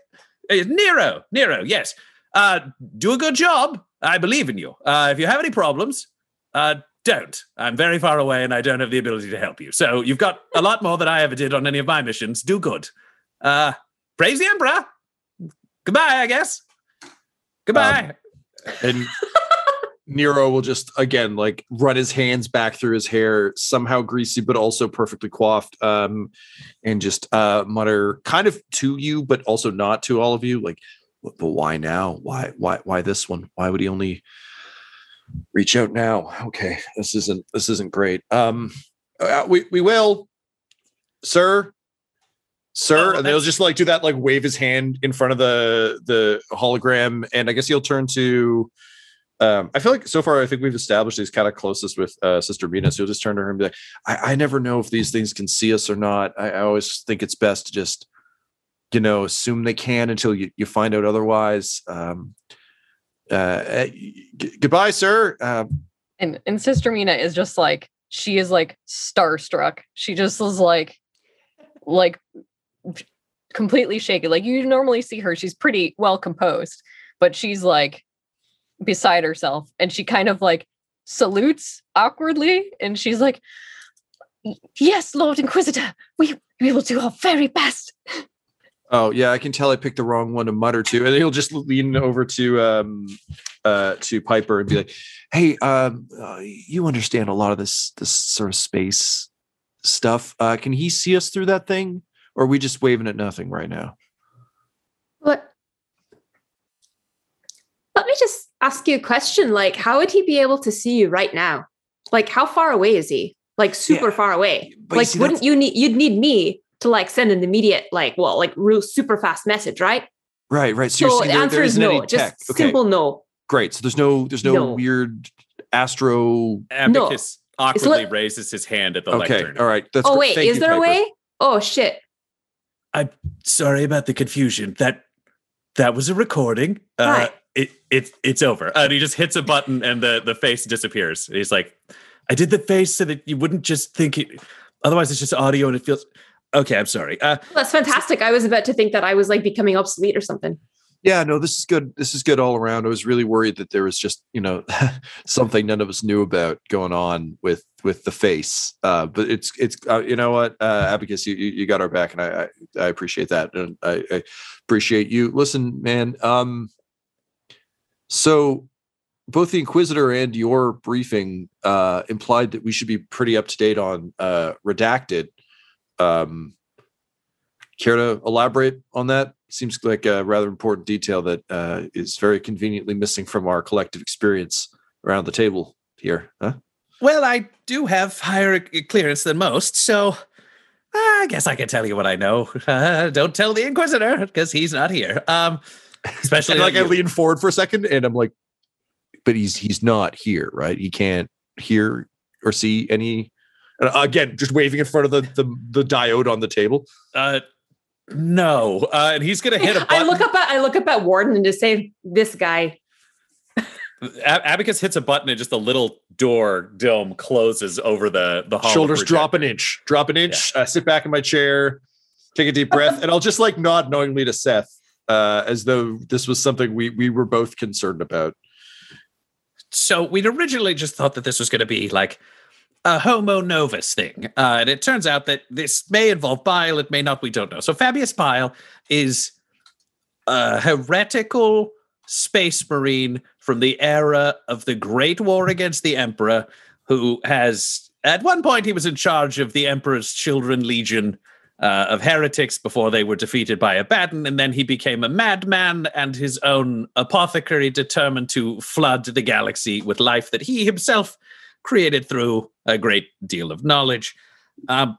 Nero? Nero, yes. Uh, do a good job. I believe in you. Uh, if you have any problems, uh, don't. I'm very far away and I don't have the ability to help you. So you've got a lot more than I ever did on any of my missions. Do good. Uh, praise the Emperor. Goodbye, I guess. Goodbye. and Nero will just again like run his hands back through his hair, somehow greasy but also perfectly coiffed, um, and just uh, mutter kind of to you, but also not to all of you, like, "But but why now? Why why why this one? Why would he only reach out now? Okay, this isn't this isn't great. Um, uh, we we will, sir." Sir, and they'll just like do that, like wave his hand in front of the the hologram, and I guess he'll turn to um, I feel like so far I think we've established he's kind of closest with uh, Sister. So you'll just turn to her and be like, I, I never know if these things can see us or not. I, I always think it's best to just, you know, assume they can until you, you find out otherwise. Um, uh, eh, g- goodbye, sir. Um, And and Sister Mina is just like she is like starstruck. She just was like like completely shaken. Like you normally see her, she's pretty well composed, but she's like beside herself and she kind of like salutes awkwardly and she's like yes lord inquisitor we we will do our very best Oh yeah, I can tell I picked the wrong one to mutter to, and he'll just lean over to um uh to Piper and be like, "Hey, um, uh, you understand a lot of this this sort of space stuff. Uh, can he see us through that thing, or are we just waving at nothing right now?" What? Let me just ask you a question. Like, how would he be able to see you right now? Like, how far away is he? Like, super far away. but Like, see, wouldn't you need? You'd need me to like send an immediate, like, well, like real super fast message, right? Right, right. So So, you're the there, answer there is no. Just. Okay, simple no. great. So there's no there's no, No. weird astro. Abacus awkwardly li- raises his hand at the Okay, lectern. all right. That's oh great. wait, Thank is you, there a way? Oh shit. I'm sorry about the confusion. That that was a recording. Uh, Right. It, it it's over. And he just hits a button and the the face disappears. He's like, I did the face so that you wouldn't just think it. Otherwise, it's just audio and it feels. Okay, I'm sorry. Uh, That's fantastic. I was about to think that I was like becoming obsolete or something. Yeah, no, this is good. This is good all around. I was really worried that there was just, you know, something none of us knew about going on with with the face. Uh, but it's it's uh, you know what, uh, Abacus, you, you you got our back, and I I, I appreciate that, and I, I appreciate you. Listen, man. Um, so both the Inquisitor and your briefing uh, implied that we should be pretty up to date on uh, redacted. Um, care to elaborate on that? Seems like a rather important detail that uh, is very conveniently missing from our collective experience around the table here. Huh? well, I do have higher clearance than most, so I guess I can tell you what I know. Uh, don't tell the Inquisitor because he's not here. Um, especially like I you. lean forward for a second, and I'm like, but he's he's not here, right? He can't hear or see any. And again, just waving in front of the the, the diode on the table. uh, no. Uh, and he's gonna hit a I button. look up at I look up at Warden and just say, "This guy." A- Abacus hits a button and just a little door dome closes over the the hall. Shoulders drop an inch, drop an inch. Uh, sit back in my chair, take a deep breath, and I'll just like nod knowingly to Seth, uh, as though this was something we we were both concerned about. So we'd originally just thought that this was going to be like a Homo novus thing, uh, and it turns out that this may involve bile. It may not. We don't know. So Fabius Bile is a heretical space marine from the era of the Great War against the Emperor, who has at one point he was in charge of the Emperor's Children Legion. Uh, of heretics before they were defeated by Abaddon, and then he became a madman and his own apothecary, determined to flood the galaxy with life that he himself created through a great deal of knowledge. Um,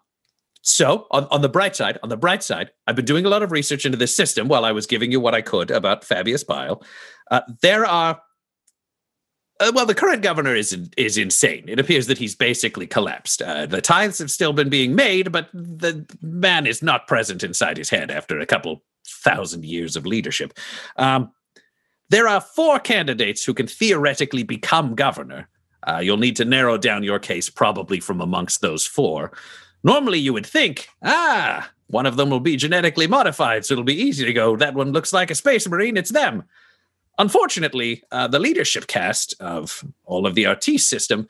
so, on, on the bright side, on the bright side, I've been doing a lot of research into this system while I was giving you what I could about Fabius Bile. Uh, there are uh, well, the current governor is is insane. It appears that he's basically collapsed. Uh, the tithes have still been being made, but the man is not present inside his head after a couple thousand years of leadership. Um, there are four candidates who can theoretically become governor. Uh, you'll need to narrow down your case probably from amongst those four. Normally, you would think, ah, one of them will be genetically modified, so it'll be easy to go. That one looks like a space marine. It's them. Unfortunately, uh, the leadership cast of all of the Artis system,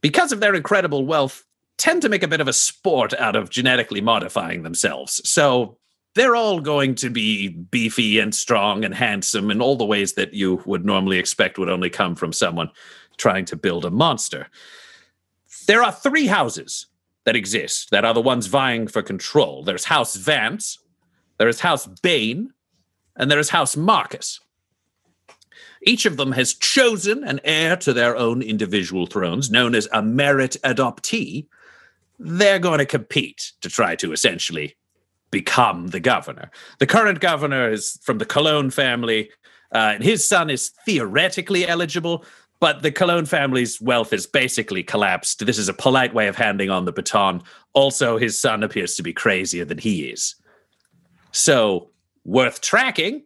because of their incredible wealth, tend to make a bit of a sport out of genetically modifying themselves. So they're all going to be beefy and strong and handsome in all the ways that you would normally expect would only come from someone trying to build a monster. There are three houses that exist that are the ones vying for control. There's House Vance, there is House Bane, and there is House Marcus. Each of them has chosen an heir to their own individual thrones, known as a merit adoptee. They're going to compete to try to essentially become the governor. The current governor is from the Cologne family, uh, and his son is theoretically eligible, but the Cologne family's wealth is basically collapsed. This is a polite way of handing on the baton. Also, his son appears to be crazier than he is. So, worth tracking.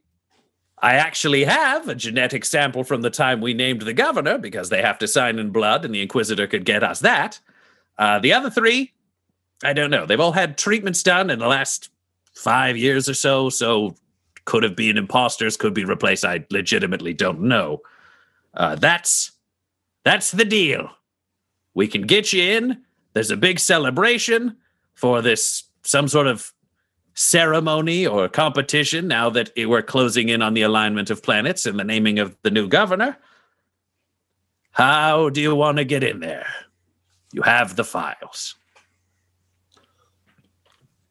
I actually have a genetic sample from the time we named the governor because they have to sign in blood, and the Inquisitor could get us that. Uh, the other three, I don't know. They've all had treatments done in the last five years or so. So could have been imposters, could be replaced. I legitimately don't know. Uh, that's that's the deal. We can get you in. There's a big celebration for this some sort of ceremony or competition now that we're closing in on the alignment of planets and the naming of the new governor. How do you want to get in there? You have the files.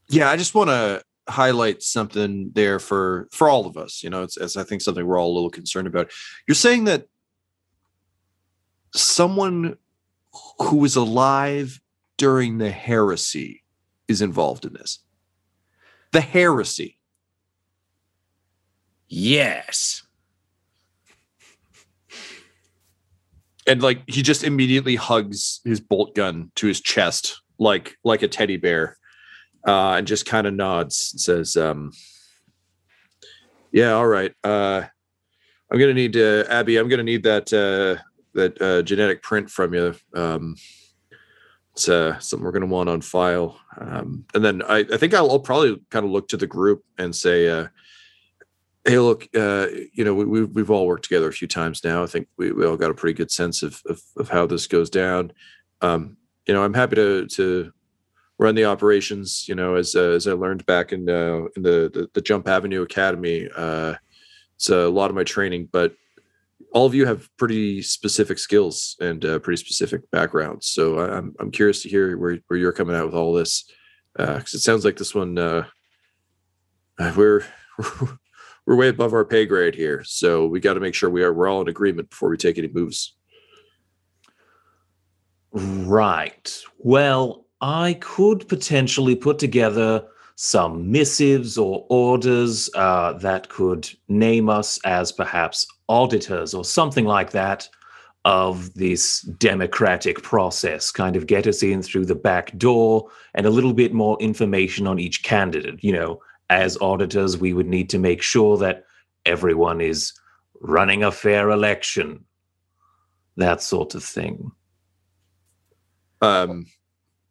Yeah, I just want to highlight something there for for all of us. You know, it's, it's I think something we're all a little concerned about. You're saying that someone who was alive during the heresy is involved in this. The heresy. Yes. And like he just immediately hugs his bolt gun to his chest like like a teddy bear. Uh, and just kind of nods and says, um, yeah, all right. Uh, I'm gonna need uh, Abby. I'm gonna need that uh, that uh, genetic print from you. Um, it's uh, something we're going to want on file. Um, and then I, I think I'll, I'll, probably kind of look to the group and say, uh, "Hey, look, uh, you know, we, we've we've all worked together a few times now. I think we, we all got a pretty good sense of of, of how this goes down. Um, you know, I'm happy to to run the operations. You know, as uh, as I learned back in uh, in the, the, the Jump Avenue Academy. Uh, it's a lot of my training, but all of you have pretty specific skills and uh, pretty specific backgrounds. So I'm I'm curious to hear where where you're coming out with all this, because uh, it sounds like this one uh, uh we're we're way above our pay grade here. So we got to make sure we are we're all in agreement before we take any moves. Right. Well, I could potentially put together some missives or orders uh, that could name us as perhaps auditors or something like that of this democratic process, kind of get us in through the back door and a little bit more information on each candidate. You know, as auditors, we would need to make sure that everyone is running a fair election, that sort of thing. Um,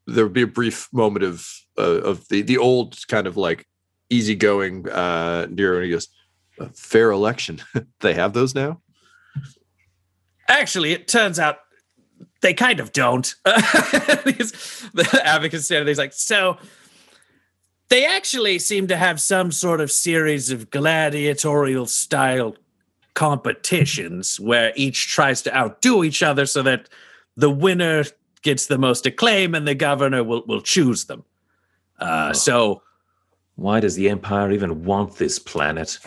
there would be a brief moment of uh, of the the old kind of like easygoing uh, Nero, and he goes, a fair election. they have those now. Actually, it turns out they kind of don't. the advocate standing there's like, so they actually seem to have some sort of series of gladiatorial style competitions where each tries to outdo each other so that the winner gets the most acclaim and the governor will, will choose them. Uh, oh. So, why does the Empire even want this planet?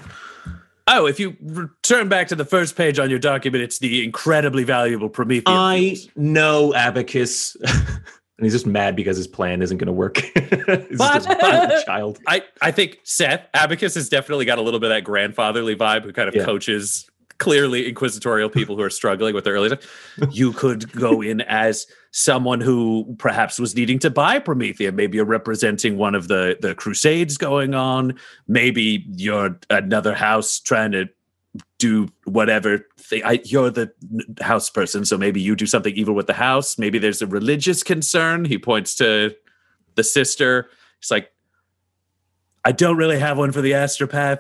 Oh, if you return back to the first page on your document, it's the incredibly valuable Prometheus. I know Abacus. and he's just mad because his plan isn't going to work. he's but, a child. I, I think Seth, Abacus has definitely got a little bit of that grandfatherly vibe who kind of yeah. coaches clearly inquisitorial people who are struggling with their early stuff. You could go in as someone who perhaps was needing to buy Promethea. Maybe you're representing one of the the crusades going on. Maybe you're another house trying to do whatever thing. I, you're the house person, so maybe you do something evil with the house. Maybe there's a religious concern. He points to the sister. It's like, I don't really have one for the astropath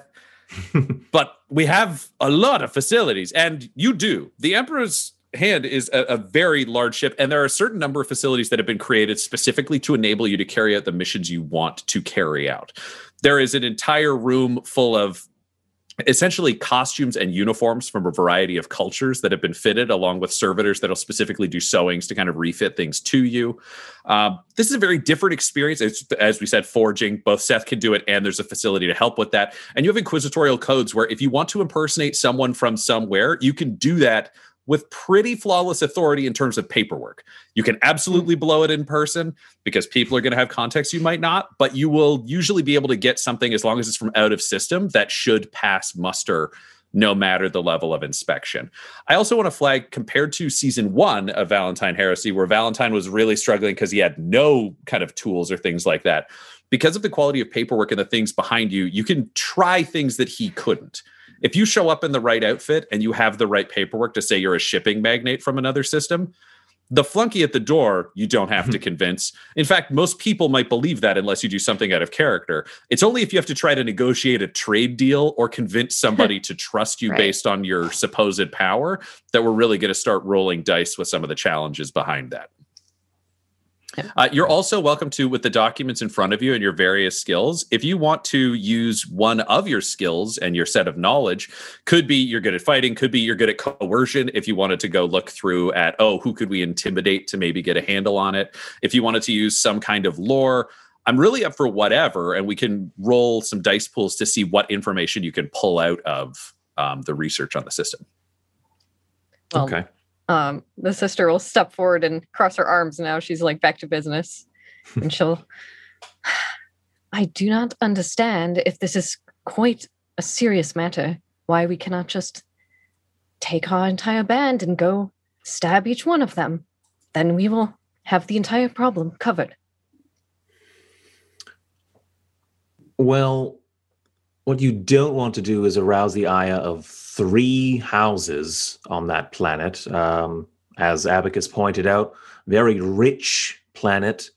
but we have a lot of facilities, and you do. The Emperor's Hand is a, a, very large ship, and there are a certain number of facilities that have been created specifically to enable you to carry out the missions you want to carry out. There is an entire room full of essentially costumes and uniforms from a variety of cultures that have been fitted along with servitors that'll specifically do sewings to kind of refit things to you. Um, this is a very different experience. As we said forging. Both seth can do it and there's a facility to help with that. And you have inquisitorial codes where if you want to impersonate someone from somewhere you can do that with pretty flawless authority in terms of paperwork. You can absolutely blow it in person because people are going to have context you might not, but you will usually be able to get something as long as it's from out of system that should pass muster no matter the level of inspection. I also want to flag compared to season one of Valentyne Heresy, where Valentyne was really struggling because he had no kind of tools or things like that. Because of the quality of paperwork and the things behind you, you can try things that he couldn't if you show up in the right outfit and you have the right paperwork to say you're a shipping magnate from another system, The flunky at the door, you don't have to convince. In fact, most people might believe that unless you do something out of character. It's only if you have to try to negotiate a trade deal or convince somebody to trust you Right. based on your supposed power that we're really going to start rolling dice with some of the challenges behind that. Uh, you're also welcome to, with the documents in front of you and your various skills, if you want to use one of your skills and your set of knowledge, could be you're good at fighting, could be you're good at coercion. If you wanted to go look through at, oh, who could we intimidate to maybe get a handle on it? If you wanted to use some kind of lore, I'm really up for whatever, and we can roll some dice pools to see what information you can pull out of um, the research on the system. Well, okay. Um, the sister will step forward and cross her arms now. She's like back to business. and she'll, I do not understand if this is quite a serious matter, why we cannot just take our entire band and go stab each one of them. Then we will have the entire problem covered. Well, what you don't want to do is arouse the ire of three houses on that planet. Um, as Abacus pointed out, very rich planet.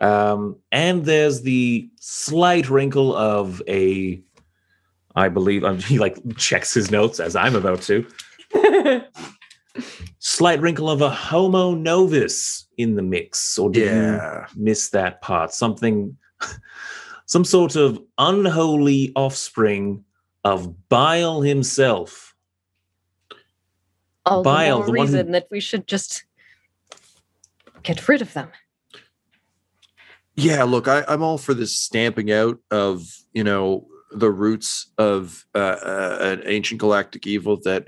Um, and there's the slight wrinkle of a, I believe, um, he like checks his notes as I'm about to. slight wrinkle of a homo novus in the mix. Or did Yeah. you miss that part? Something, some sort of unholy offspring of Bile himself. All Bile, the the more one who- reason that we should just get rid of them. Yeah, look, I, I'm all for this stamping out of you know the roots of uh, uh, an ancient galactic evil that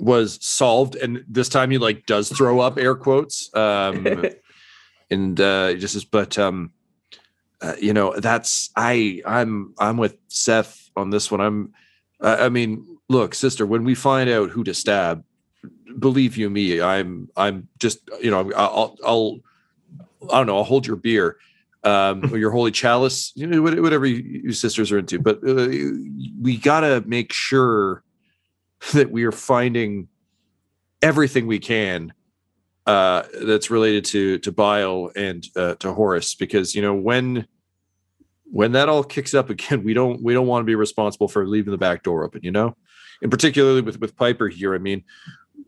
was solved, and this time he like does throw up air quotes, um, and uh, just as, but um, uh, you know that's I I'm I'm with Seth on this one. I'm I, I mean, look, sister, when we find out who to stab, believe you me, I'm I'm just you know I'll I'll I don't know. I'll hold your beer, um, or your holy chalice, you know, whatever you, you sisters are into. But uh, we gotta make sure that we are finding everything we can uh, that's related to to Bile and uh, to Horus, because you know when when that all kicks up again, we don't we don't want to be responsible for leaving the back door open. You know, and particularly with with Piper here. I mean,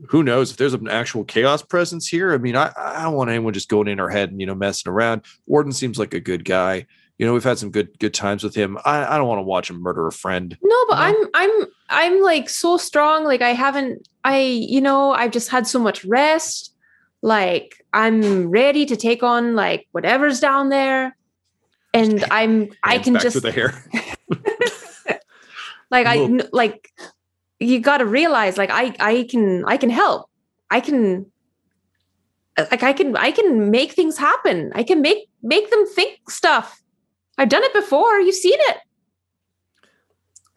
who knows if there's an actual chaos presence here? I mean, I, I don't want anyone just going in our head and you know messing around. Warden seems like a good guy. You know, we've had some good good times with him. I, I don't want to watch him murder a friend. No, but I'm I'm I'm like so strong. Like I haven't I you know I've just had so much rest. Like I'm ready to take on like whatever's down there, and I'm I can just the hair. like I like you got to realize like I I can I can help. I can like I can I can make things happen. I can make make them think stuff. I've done it before. You've seen it.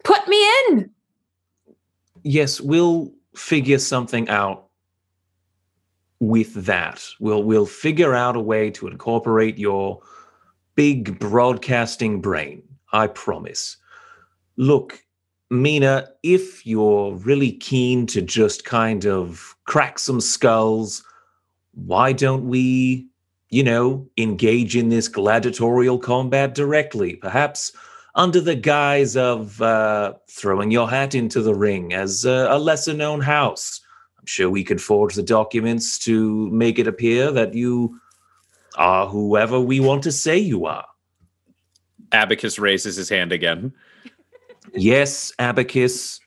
Put me in. yes, we'll figure something out with that. We'll we'll figure out a way to incorporate your big broadcasting brain. I promise. Look, Mina, if you're really keen to just kind of crack some skulls, why don't we, you know, engage in this gladiatorial combat directly? Perhaps under the guise of uh, throwing your hat into the ring as a, a lesser known house. I'm sure we could forge the documents to make it appear that you are whoever we want to say you are. Abacus raises his hand again. Yes, Abacus.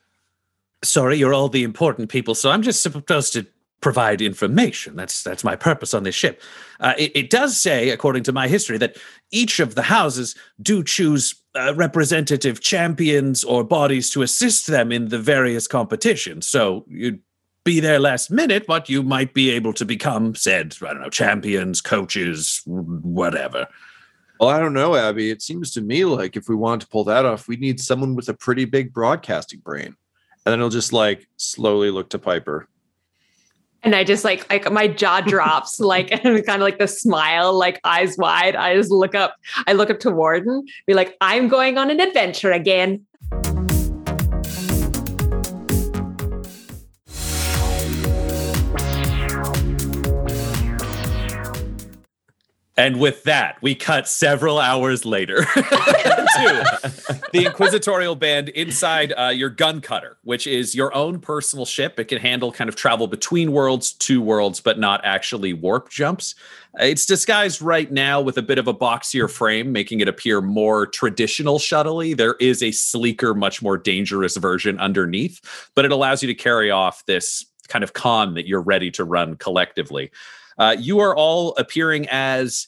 Sorry, you're all the important people, so I'm just supposed to provide information. That's that's my purpose on this ship. Uh, it, it does say, according to my history, that each of the houses do choose uh, representative champions or bodies to assist them in the various competitions. So you'd be there last minute, but you might be able to become said, I don't know, champions, coaches, whatever. Well, I don't know, Abby. It seems to me like if we wanted to pull that off, we need someone with a pretty big broadcasting brain. And then he'll just like slowly look to Piper. And I just like like my jaw drops, like and kind of like the smile, like eyes wide. I just look up. I look up to Warden, be like, "I'm going on an adventure again." And with that, we cut several hours later to the Inquisitorial Band inside uh, your gun cutter, which is your own personal ship. It can handle kind of travel between worlds, two worlds, but not actually warp jumps. It's disguised right now with a bit of a boxier frame, making it appear more traditional shuttly. There is a sleeker, much more dangerous version underneath, but it allows you to carry off this kind of con that you're ready to run collectively. Uh, you are all appearing as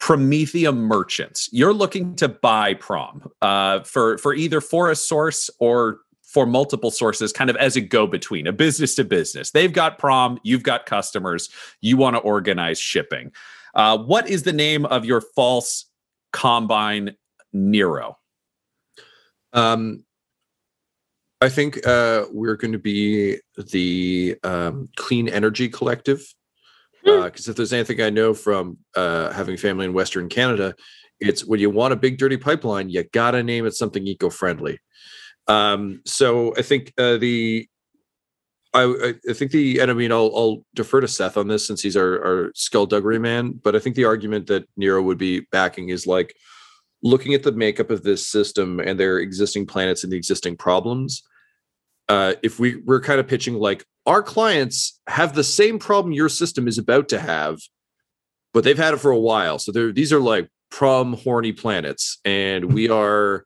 Promethium merchants. You're looking to buy prom uh, for for either for a source or for multiple sources, kind of as a go between, a business to business. They've got prom, you've got customers. You want to organize shipping. Uh, what is the name of your false combine, Nero? Um, I think uh, we're going to be the um, Clean Energy Collective because uh, if there's anything I know from uh, having family in Western Canada, it's when you want a big dirty pipeline, you gotta name it something eco-friendly. Um, so I think uh, the I, I think the and I mean I'll, I'll defer to Seth on this since he's our, our skullduggery man, but I think the argument that Nero would be backing is like looking at the makeup of this system and their existing planets and the existing problems. Uh, if we we're kind of pitching like our clients have the same problem your system is about to have, but they've had it for a while. So they're these are like prom horny planets, and we are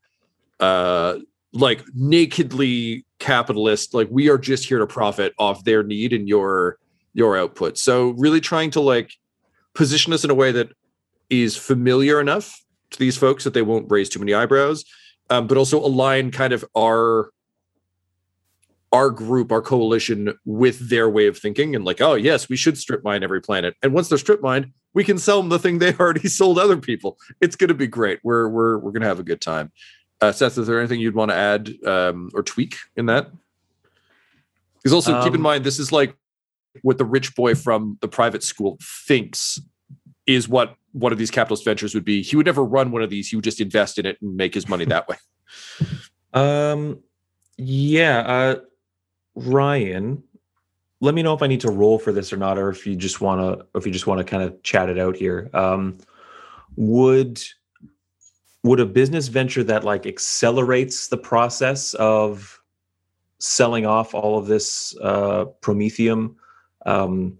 uh like nakedly capitalist. Like we are just here to profit off their need and your your output. So really trying to like position us in a way that is familiar enough to these folks that they won't raise too many eyebrows, um, but also align kind of our our group, our coalition with their way of thinking and like, oh yes, we should strip mine every planet. And once they're strip mined, we can sell them the thing they already sold other people. It's gonna be great. We're we're we're gonna have a good time. Uh, Seth, is there anything you'd want to add um, or tweak in that? Because also um, keep in um, mind, this is like what the rich boy from the private school thinks is what one of these capitalist ventures would be. He would never run one of these. He would just invest in it and make his money that way. Um, yeah. Uh, Ryan, let me know if I need to roll for this or not, or if you just want to, if you just want to kind of chat it out here. Um, would would a business venture that like accelerates the process of selling off all of this uh, promethium um,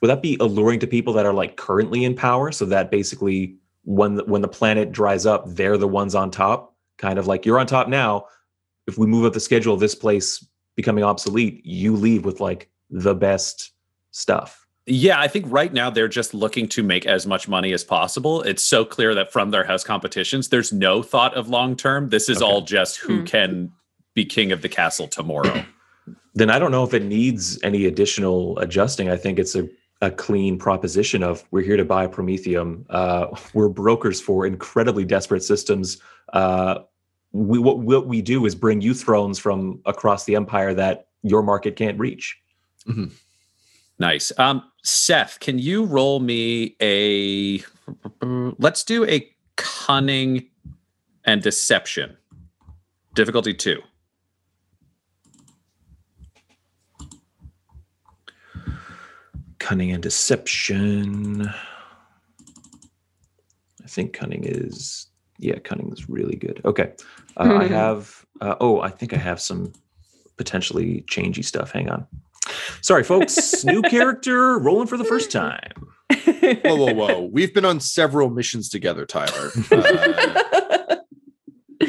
would that be alluring to people that are like currently in power so that basically when the, when the planet dries up they're the ones on top kind of like you're on top now if we move up the schedule this place becoming obsolete, you leave with like the best stuff. Yeah, I think right now they're just looking to make as much money as possible. It's so clear that from their house competitions, there's no thought of long term. This is okay. all just who mm-hmm. can be king of the castle tomorrow. then I don't know if it needs any additional adjusting. I think it's a, a clean proposition of we're here to buy Promethium. Uh, we're brokers for incredibly desperate systems. Uh, we what, what we do is bring you thrones from across the empire that your market can't reach. Mm-hmm. Nice. Um, Seth, can you roll me a? Let's do a cunning and deception. Difficulty two. Cunning and deception. I think cunning is yeah, cunning is really good. Okay. Uh, I have, uh, oh, I think I have some potentially changey stuff. Hang on. Sorry, folks. New character rolling for the first time. whoa, whoa, whoa. We've been on several missions together, Tyler. Uh...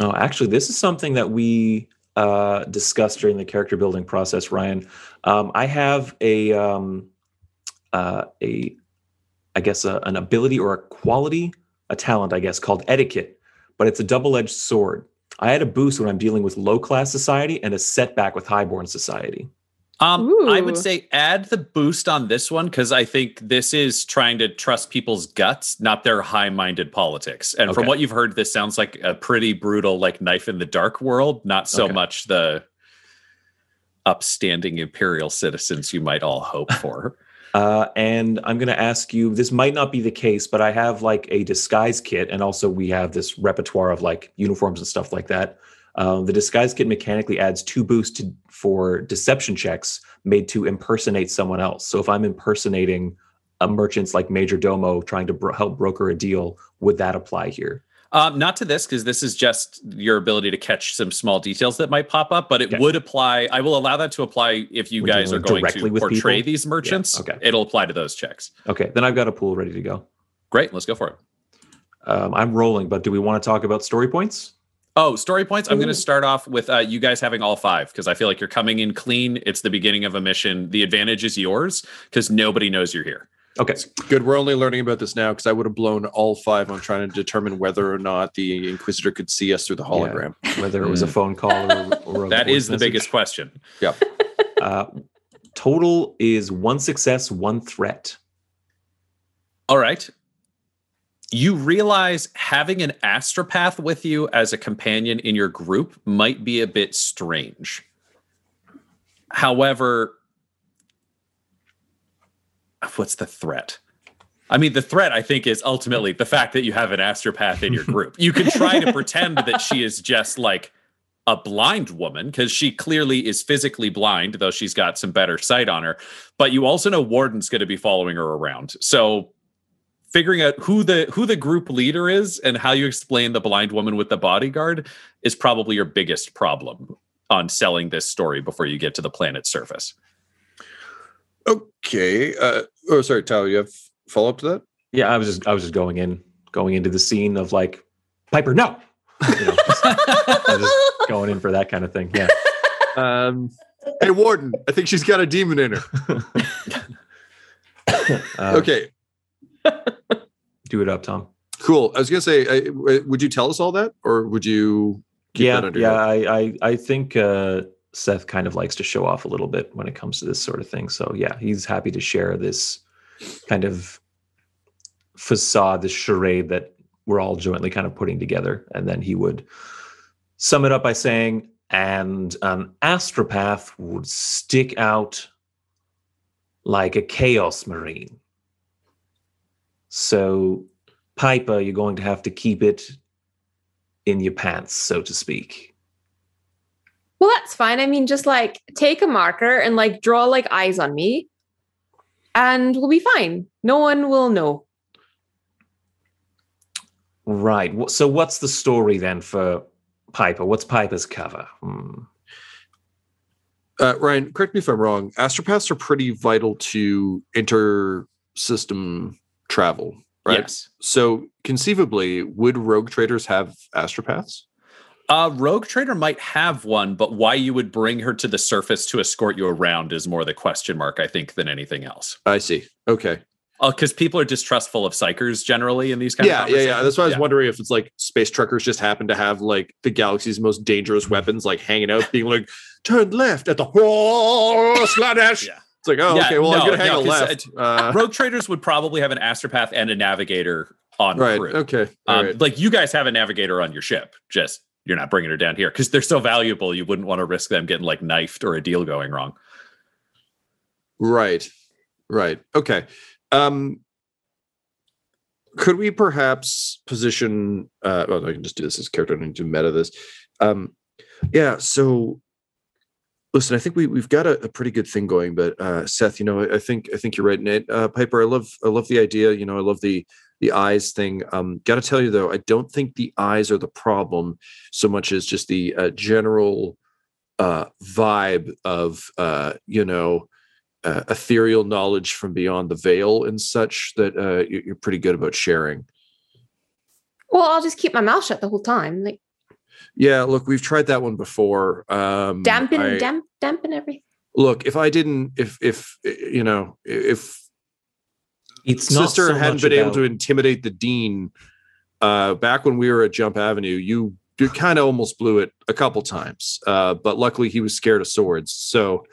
oh, actually, this is something that we uh, discussed during the character building process, Ryan. Um, I have a, um, uh, a, I guess, a, an ability or a quality, a talent, I guess, called etiquette but it's a double edged sword. I had a boost when I'm dealing with low class society and a setback with highborn society. Um, I would say add the boost on this one because I think this is trying to trust people's guts, not their high-minded politics. And okay. from what you've heard, this sounds like a pretty brutal, like knife in the dark world, not so okay. much the upstanding imperial citizens you might all hope for. Uh, and I'm going to ask you this might not be the case, but I have like a disguise kit, and also we have this repertoire of like uniforms and stuff like that. Um, the disguise kit mechanically adds two boosts to, for deception checks made to impersonate someone else. So if I'm impersonating a merchant's like major domo trying to bro- help broker a deal, would that apply here? Um, not to this because this is just your ability to catch some small details that might pop up, but it would apply. I will allow that to apply if you We're guys are going to portray people? these merchants. okay. it'll apply to those checks. Okay, then I've got a pool ready to go. Great, let's go for it. Um, I'm rolling, but do we want to talk about story points? Oh, story points. I'm going to start off with uh, you guys having all five because I feel like you're coming in clean. It's the beginning of a mission. The advantage is yours because nobody knows you're here. Okay. Good. We're only learning about this now because I would have blown all five on trying to determine whether or not the Inquisitor could see us through the hologram. Whether it was a phone call or, or a That voice the message. biggest question. Yep. Uh, total is one success, one threat. All right. You realize having an astropath with you as a companion in your group might be a bit strange. However, what's the threat? I mean, the threat, I think, is ultimately the fact that you have an astropath in your group. You can try to pretend that she is just like a blind woman because she clearly is physically blind, though she's got some better sight on her. But you also know Warden's going to be following her around. So figuring out who the who the group leader is and how you explain the blind woman with the bodyguard is probably your biggest problem on selling this story before you get to the planet's surface. Okay. Uh, oh, sorry, Tyler. You have follow up to that? Yeah, I was just I was just going in, going into the scene of like Piper, no. You know, just, just going in for that kind of thing. Yeah. Um, hey, Warden. I think she's got a demon in her. Uh, okay. Do it up, Tom. Cool. I was gonna say, uh, w- would you tell us all that, or would you? Keep yeah, that under yeah. I, I I think uh, Seth kind of likes to show off a little bit when it comes to this sort of thing. So yeah, he's happy to share this kind of facade, this charade that we're all jointly kind of putting together, and then he would sum it up by saying, "And an astropath would stick out like a chaos marine." So, Piper, you're going to have to keep it in your pants, so to speak. Well, that's fine. I mean, just like take a marker and like draw like eyes on me, and we'll be fine. No one will know. Right. So, what's the story then for Piper? What's Piper's cover? Hmm. Uh, Ryan, correct me if I'm wrong. Astropaths are pretty vital to inter-system travel, right? Yes. So conceivably, would rogue traders have astropaths? Uh, Rogue Trader might have one, but why you would bring her to the surface to escort you around is more the question mark, I think, than anything else. I see. Okay. Because people are distrustful of psykers generally in these kind Yeah, of yeah, yeah. That's why I was Yeah. wondering if it's like space truckers just happen to have like the galaxy's most dangerous weapons, like hanging out, being like, turn left at the whoa, sladash. Yeah. It's like, oh, Yeah, okay, well, I'm gonna hang no, a 'cause, left. uh, Uh, Rogue traders would probably have an astropath and a navigator on right. crew. Okay. Um, right. Like you guys have a navigator on your ship, just you're not bringing her down here because they're so valuable. You wouldn't want to risk them getting like knifed or a deal going wrong. Right. Right. Okay. Um could we perhaps position uh well I can just do this as character, I don't to meta this. Um yeah, so listen, I think we we've got a, a pretty good thing going, but uh Seth, you know, I, I think I think you're right, Nate. Uh Piper, I love I love the idea, you know, I love the the eyes thing. Um gotta tell you though, I don't think the eyes are the problem so much as just the uh, general uh vibe of uh you know uh, ethereal knowledge from beyond the veil and such that you- you're pretty good about sharing. Well, I'll just keep my mouth shut the whole time. Like Yeah, look, we've tried that one before. Um, dampen, I- damp, dampen everything. Look, if I didn't, if if you know, if It's not sister so hadn't much been able to intimidate the dean uh, back when we were at Jump Avenue, you you kind of almost blew it a couple times. Uh, but luckily, he was scared of swords. So,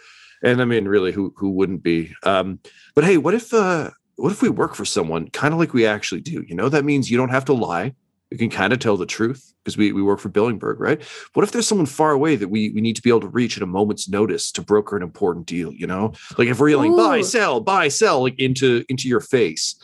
and I mean, really, who who wouldn't be? Um, but hey, what if uh, what if we work for someone kind of like we actually do? You know, that means you don't have to lie. You can kind of tell the truth because we, we work for Billingburg, right? What if there's someone far away that we, we need to be able to reach at a moment's notice to broker an important deal? You know, like if we're yelling buy, sell, buy, sell, like into into your face,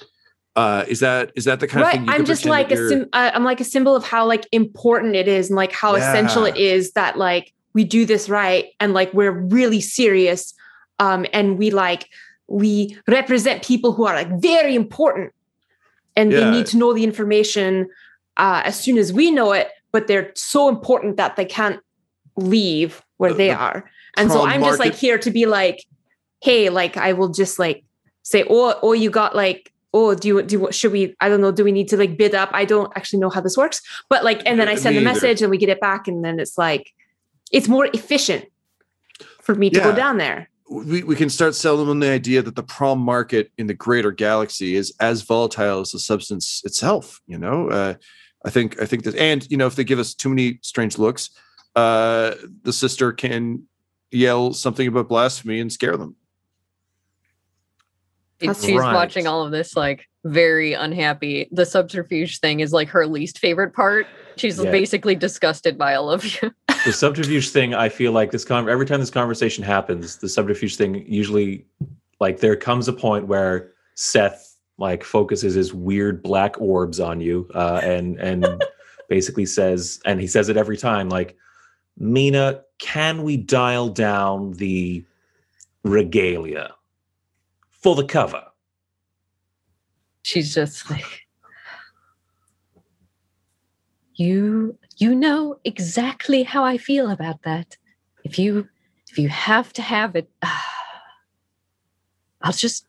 uh, is that is that the kind of thing? You I'm just like a sim- uh, I'm like a symbol of how like important it is and like how essential it is that like we do this right and like we're really serious um and we like we represent people who are like very important and Yeah. they need to know the information uh, as soon as we know it, but they're so important that they can't leave where they are. And so I'm just like here to be like, hey, like I will just like say, oh, oh, you got like, oh, do you do? What should we? I don't know. Do we need to like bid up? I don't actually know how this works, but like, and then I send the message and we get it back, and then it's like, it's more efficient for me to go down there. we, we can start selling them the idea that the prom market in the greater galaxy is as volatile as the substance itself you know uh, i think i think that and you know if they give us too many strange looks uh the sister can yell something about blasphemy and scare them She's Right. watching all of this like very unhappy. The subterfuge thing is like her least favorite part. She's Yeah. basically disgusted by all of you. the subterfuge thing i feel like this con- every time this conversation happens the subterfuge thing usually like there comes a point where seth like focuses his weird black orbs on you uh, and and basically says and he says it every time like mina can we dial down the regalia for the cover She's just like you you know exactly how I feel about that. If you if you have to have it, I'll just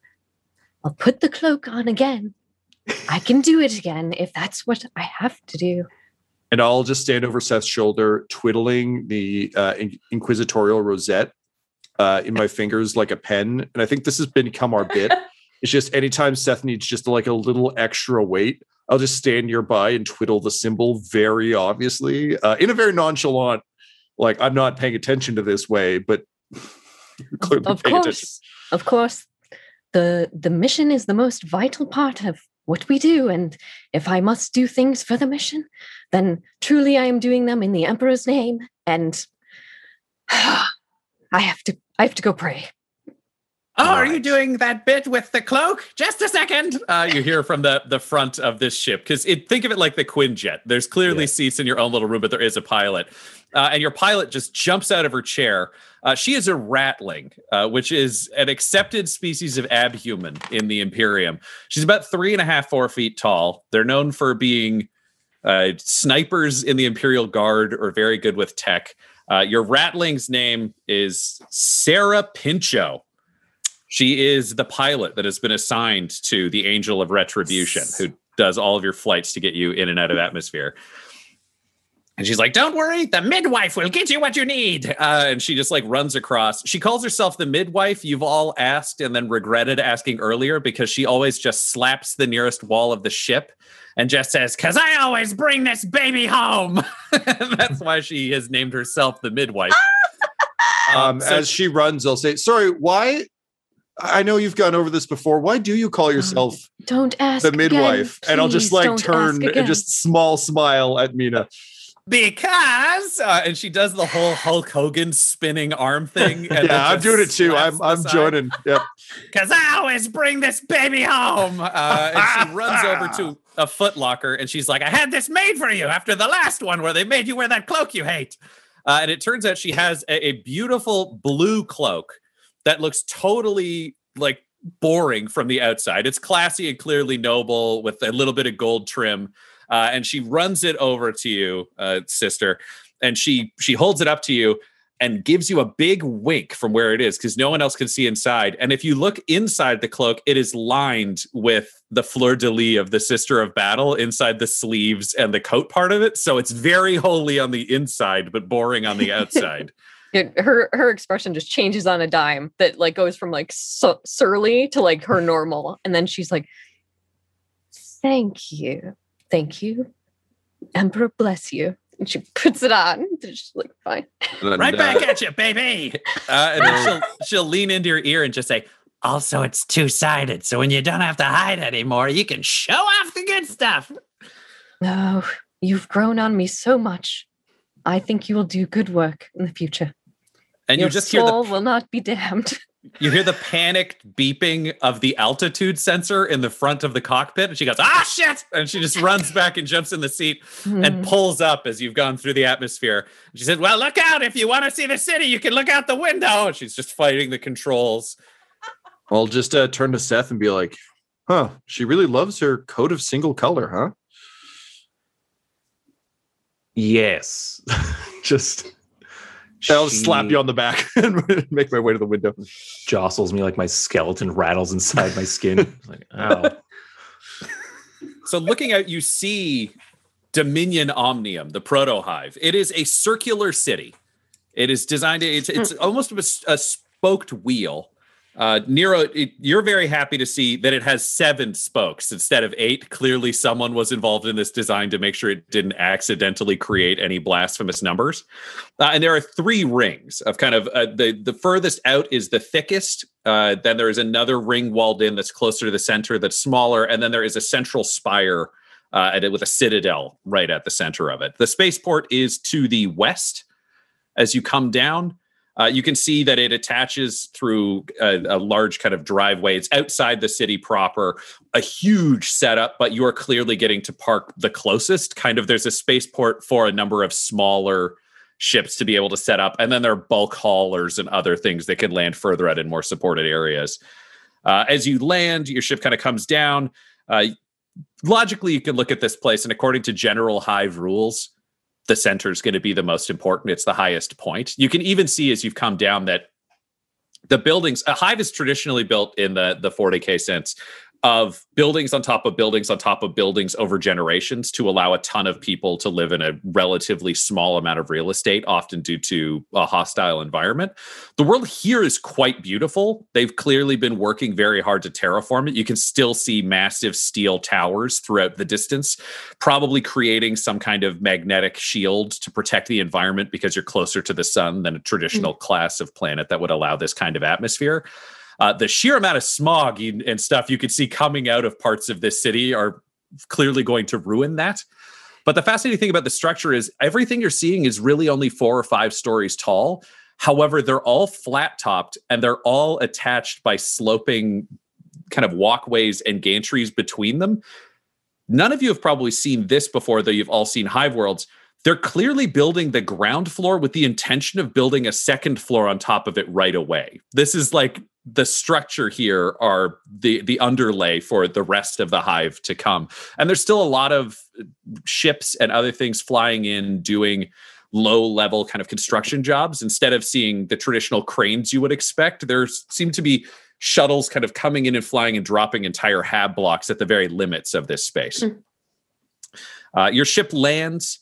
I'll put the cloak on again. I can do it again if that's what I have to do. and i'll just stand over seth's shoulder twiddling the uh, in- inquisitorial rosette uh, in my fingers like a pen and i think this has become our bit it's just anytime seth needs just like a little extra weight i'll just stand nearby and twiddle the symbol very obviously uh, in a very nonchalant like i'm not paying attention to this way but clearly Of paying attention course. Of course. The the mission is the most vital part of what we do and if I must do things for the mission, then truly I am doing them in the emperor's name and I have to I have to go pray. Oh, are you doing that bit with the cloak? Just a second. Uh, you hear from the the front of this ship because it think of it like the Quinjet. There's clearly seats in your own little room, but there is a pilot, uh, and your pilot just jumps out of her chair. Uh, she is a ratling, uh, which is an accepted species of abhuman in the Imperium. She's about three and a half, four feet tall. They're known for being uh, snipers in the Imperial Guard or very good with tech. Uh, your ratling's name is Sarah Pincho. She is the pilot that has been assigned to the Angel of Retribution, who does all of your flights to get you in and out of atmosphere. And she's like, "Don't worry, the midwife will get you what you need." Uh, and she just like runs across. She calls herself the midwife. You've all asked and then regretted asking earlier because she always just slaps the nearest wall of the ship and just says, "Cause I always bring this baby home." That's why she has named herself the midwife. um, so- as she runs i'll say sorry why i know you've gone over this before why do you call yourself Don't ask the again, midwife and i'll just like turn and just small smile at mina because uh, and she does the whole Hulk Hogan spinning arm thing. And yeah i'm doing it too i'm i'm joining yep Because I always bring this baby home. Uh, and she runs over to a footlocker and she's like, I had this made for you after the last one where they made you wear that cloak you hate. Uh, and it turns out she has a, a beautiful blue cloak that looks totally like boring from the outside. It's classy and clearly noble with a little bit of gold trim. Uh, and she runs it over to you, uh, sister, and she she holds it up to you and gives you a big wink from where it is because no one else can see inside. And if you look inside the cloak, it is lined with the fleur de lis of the Sister of Battle inside the sleeves and the coat part of it. So it's very holy on the inside, but boring on the outside. It- her her expression just changes on a dime that like goes from like su- surly to like her normal and then she's like thank you thank you emperor bless you. And she puts it on. She's like fine. Right back at you, baby. Uh, and then she'll she'll lean into your ear and just say, "Also, it's two sided, so when you don't have to hide anymore, you can show off the good stuff." no you've grown on me so much. I think you will do good work in the future. And Your you just hear the soul will not be damned You hear the panicked beeping of the altitude sensor in the front of the cockpit, and she goes, "Ah, shit!" And she just runs back and jumps in the seat and Hmm. pulls up as you've gone through the atmosphere. She said, "Well, look out! If you want to see the city, you can look out the window." And she's just fighting the controls. I'll just uh, turn to Seth and be like, huh, she really loves her coat of single color, huh? Yes. just I'll slap you on the back and make my way to the window. Jostles me like my skeleton rattles inside my skin. like, ow. So looking out, you see Dominion Omnium, the proto hive. It is a circular city. It is designed. To, it's it's hmm. almost a, a spoked wheel. Uh, Nero, it, you're very happy to see that it has seven spokes instead of eight. Clearly, someone was involved in this design to make sure it didn't accidentally create any blasphemous numbers. Uh, and there are three rings of kind of uh, the the furthest out is the thickest. Uh, then there is another ring walled in that's closer to the center that's smaller, and then there is a central spire uh, with a citadel right at the center of it. The spaceport is to the west as you come down. Uh, you can see that it attaches through a, a, large kind of driveway. It's outside the city proper, a huge setup, but you are clearly getting to park the closest. Kind of, there's a spaceport for a number of smaller ships to be able to set up, and then there are bulk haulers and other things that can land further out in more supported areas. Uh, as you land, your ship kind of comes down. Uh, logically, you can look at this place, and according to general hive rules, the center is going to be the most important. It's the highest point. You can even see as you've come down that the buildings, a hive is traditionally built in the the 40k sense of buildings on top of buildings on top of buildings over generations to allow a ton of people to live in a relatively small amount of real estate, often due to a hostile environment. The world here is quite beautiful. They've clearly been working very hard to terraform it. You can still see massive steel towers throughout the distance, probably creating some kind of magnetic shield to protect the environment because you're closer to the sun than a traditional mm-hmm. class of planet that would allow this kind of atmosphere. Uh, the sheer amount of smog and stuff you could see coming out of parts of this city are clearly going to ruin that. But the fascinating thing about the structure is everything you're seeing is really only four or five stories tall. However, they're all flat topped and they're all attached by sloping kind of walkways and gantries between them. None of you have probably seen this before, though you've all seen Hive Worlds. They're clearly building the ground floor with the intention of building a second floor on top of it right away. This is like the structure here are the the underlay for the rest of the hive to come. And there's still a lot of ships and other things flying in doing low level kind of construction jobs. Instead of seeing the traditional cranes you would expect there seem to be shuttles kind of coming in and flying and dropping entire hab blocks at the very limits of this space. Mm. uh, your ship lands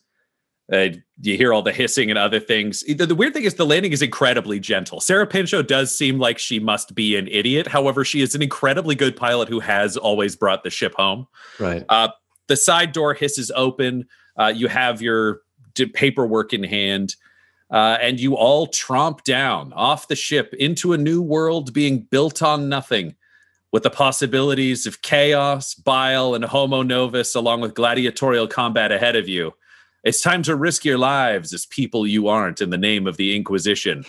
uh, you hear all the hissing and other things. The, the, weird thing is the landing is incredibly gentle. Sarah Pinchot does seem like she must be an idiot. However, she is an incredibly good pilot who has always brought the ship home. Right. Uh, the side door hisses open. Uh, you have your d- paperwork in hand. Uh, and you all tromp down off the ship into a new world being built on nothing with the possibilities of chaos, bile, and homo novus, along with gladiatorial combat ahead of you. It's time to risk your lives as people you aren't in the name of the Inquisition.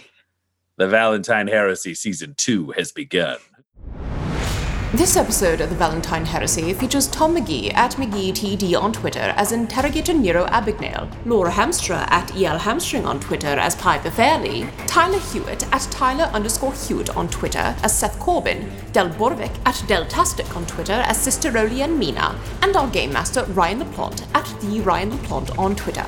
The Valentyne Heresy Season 2 has begun. This episode of the Valentyne Heresy features Tom McGee at McGeeTD on Twitter as Interrogator Nero Abignale, Laura Hamstra at EL Hamstring on Twitter as Piper Fairley, Tyler Hewitt at Tyler underscore Hewitt on Twitter as Seth Corbin, Del Borovic at Deltastic on Twitter as Sister Olian Mina, and our Game Master Ryan LaPlante at The Ryan LaPlante on Twitter.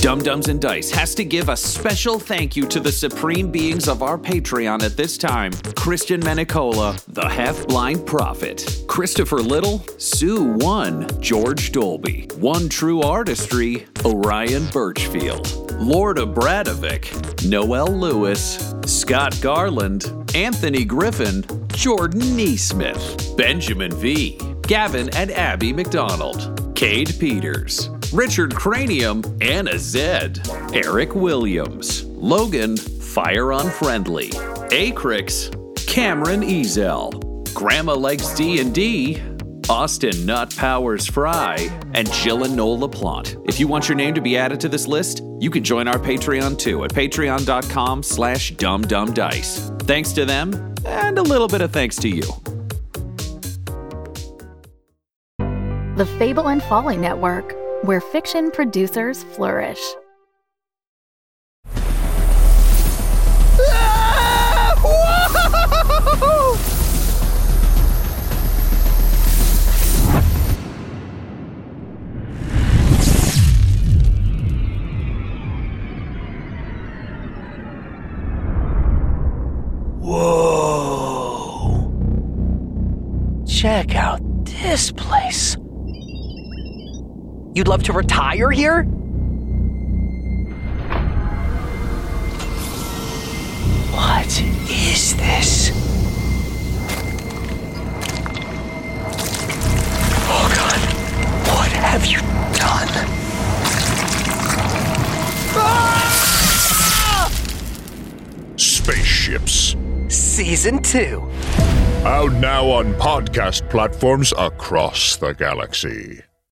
Dumb-Dumbs and Dice has to give a special thank you to the supreme beings of our Patreon at this time. Christian Menicola, the half blind prophet, Christopher Little, Sue One, George Dolby, One True Artistry, Orion Birchfield, Lord Abradovic, Noel Lewis, Scott Garland, Anthony Griffin, Jordan Neesmith, Benjamin V, Gavin and Abby McDonald, Cade Peters, Richard Cranium, Anna Zed, Eric Williams, Logan, Fire Unfriendly, Acrix, Cameron Ezel, Grandma Likes D&D, Austin Nut Powers Fry, and Jill and Noel LaPlante. If you want your name to be added to this list, you can join our Patreon too at patreon.com slash dumbdumbdice. Thanks to them, and a little bit of thanks to you. The Fable and Folly Network, where fiction producers flourish. Whoa. Check out this place. You'd love to retire here? What is this? Oh god, what have you done? Ah! Spaceships. Season 2. Out now on podcast platforms across the galaxy.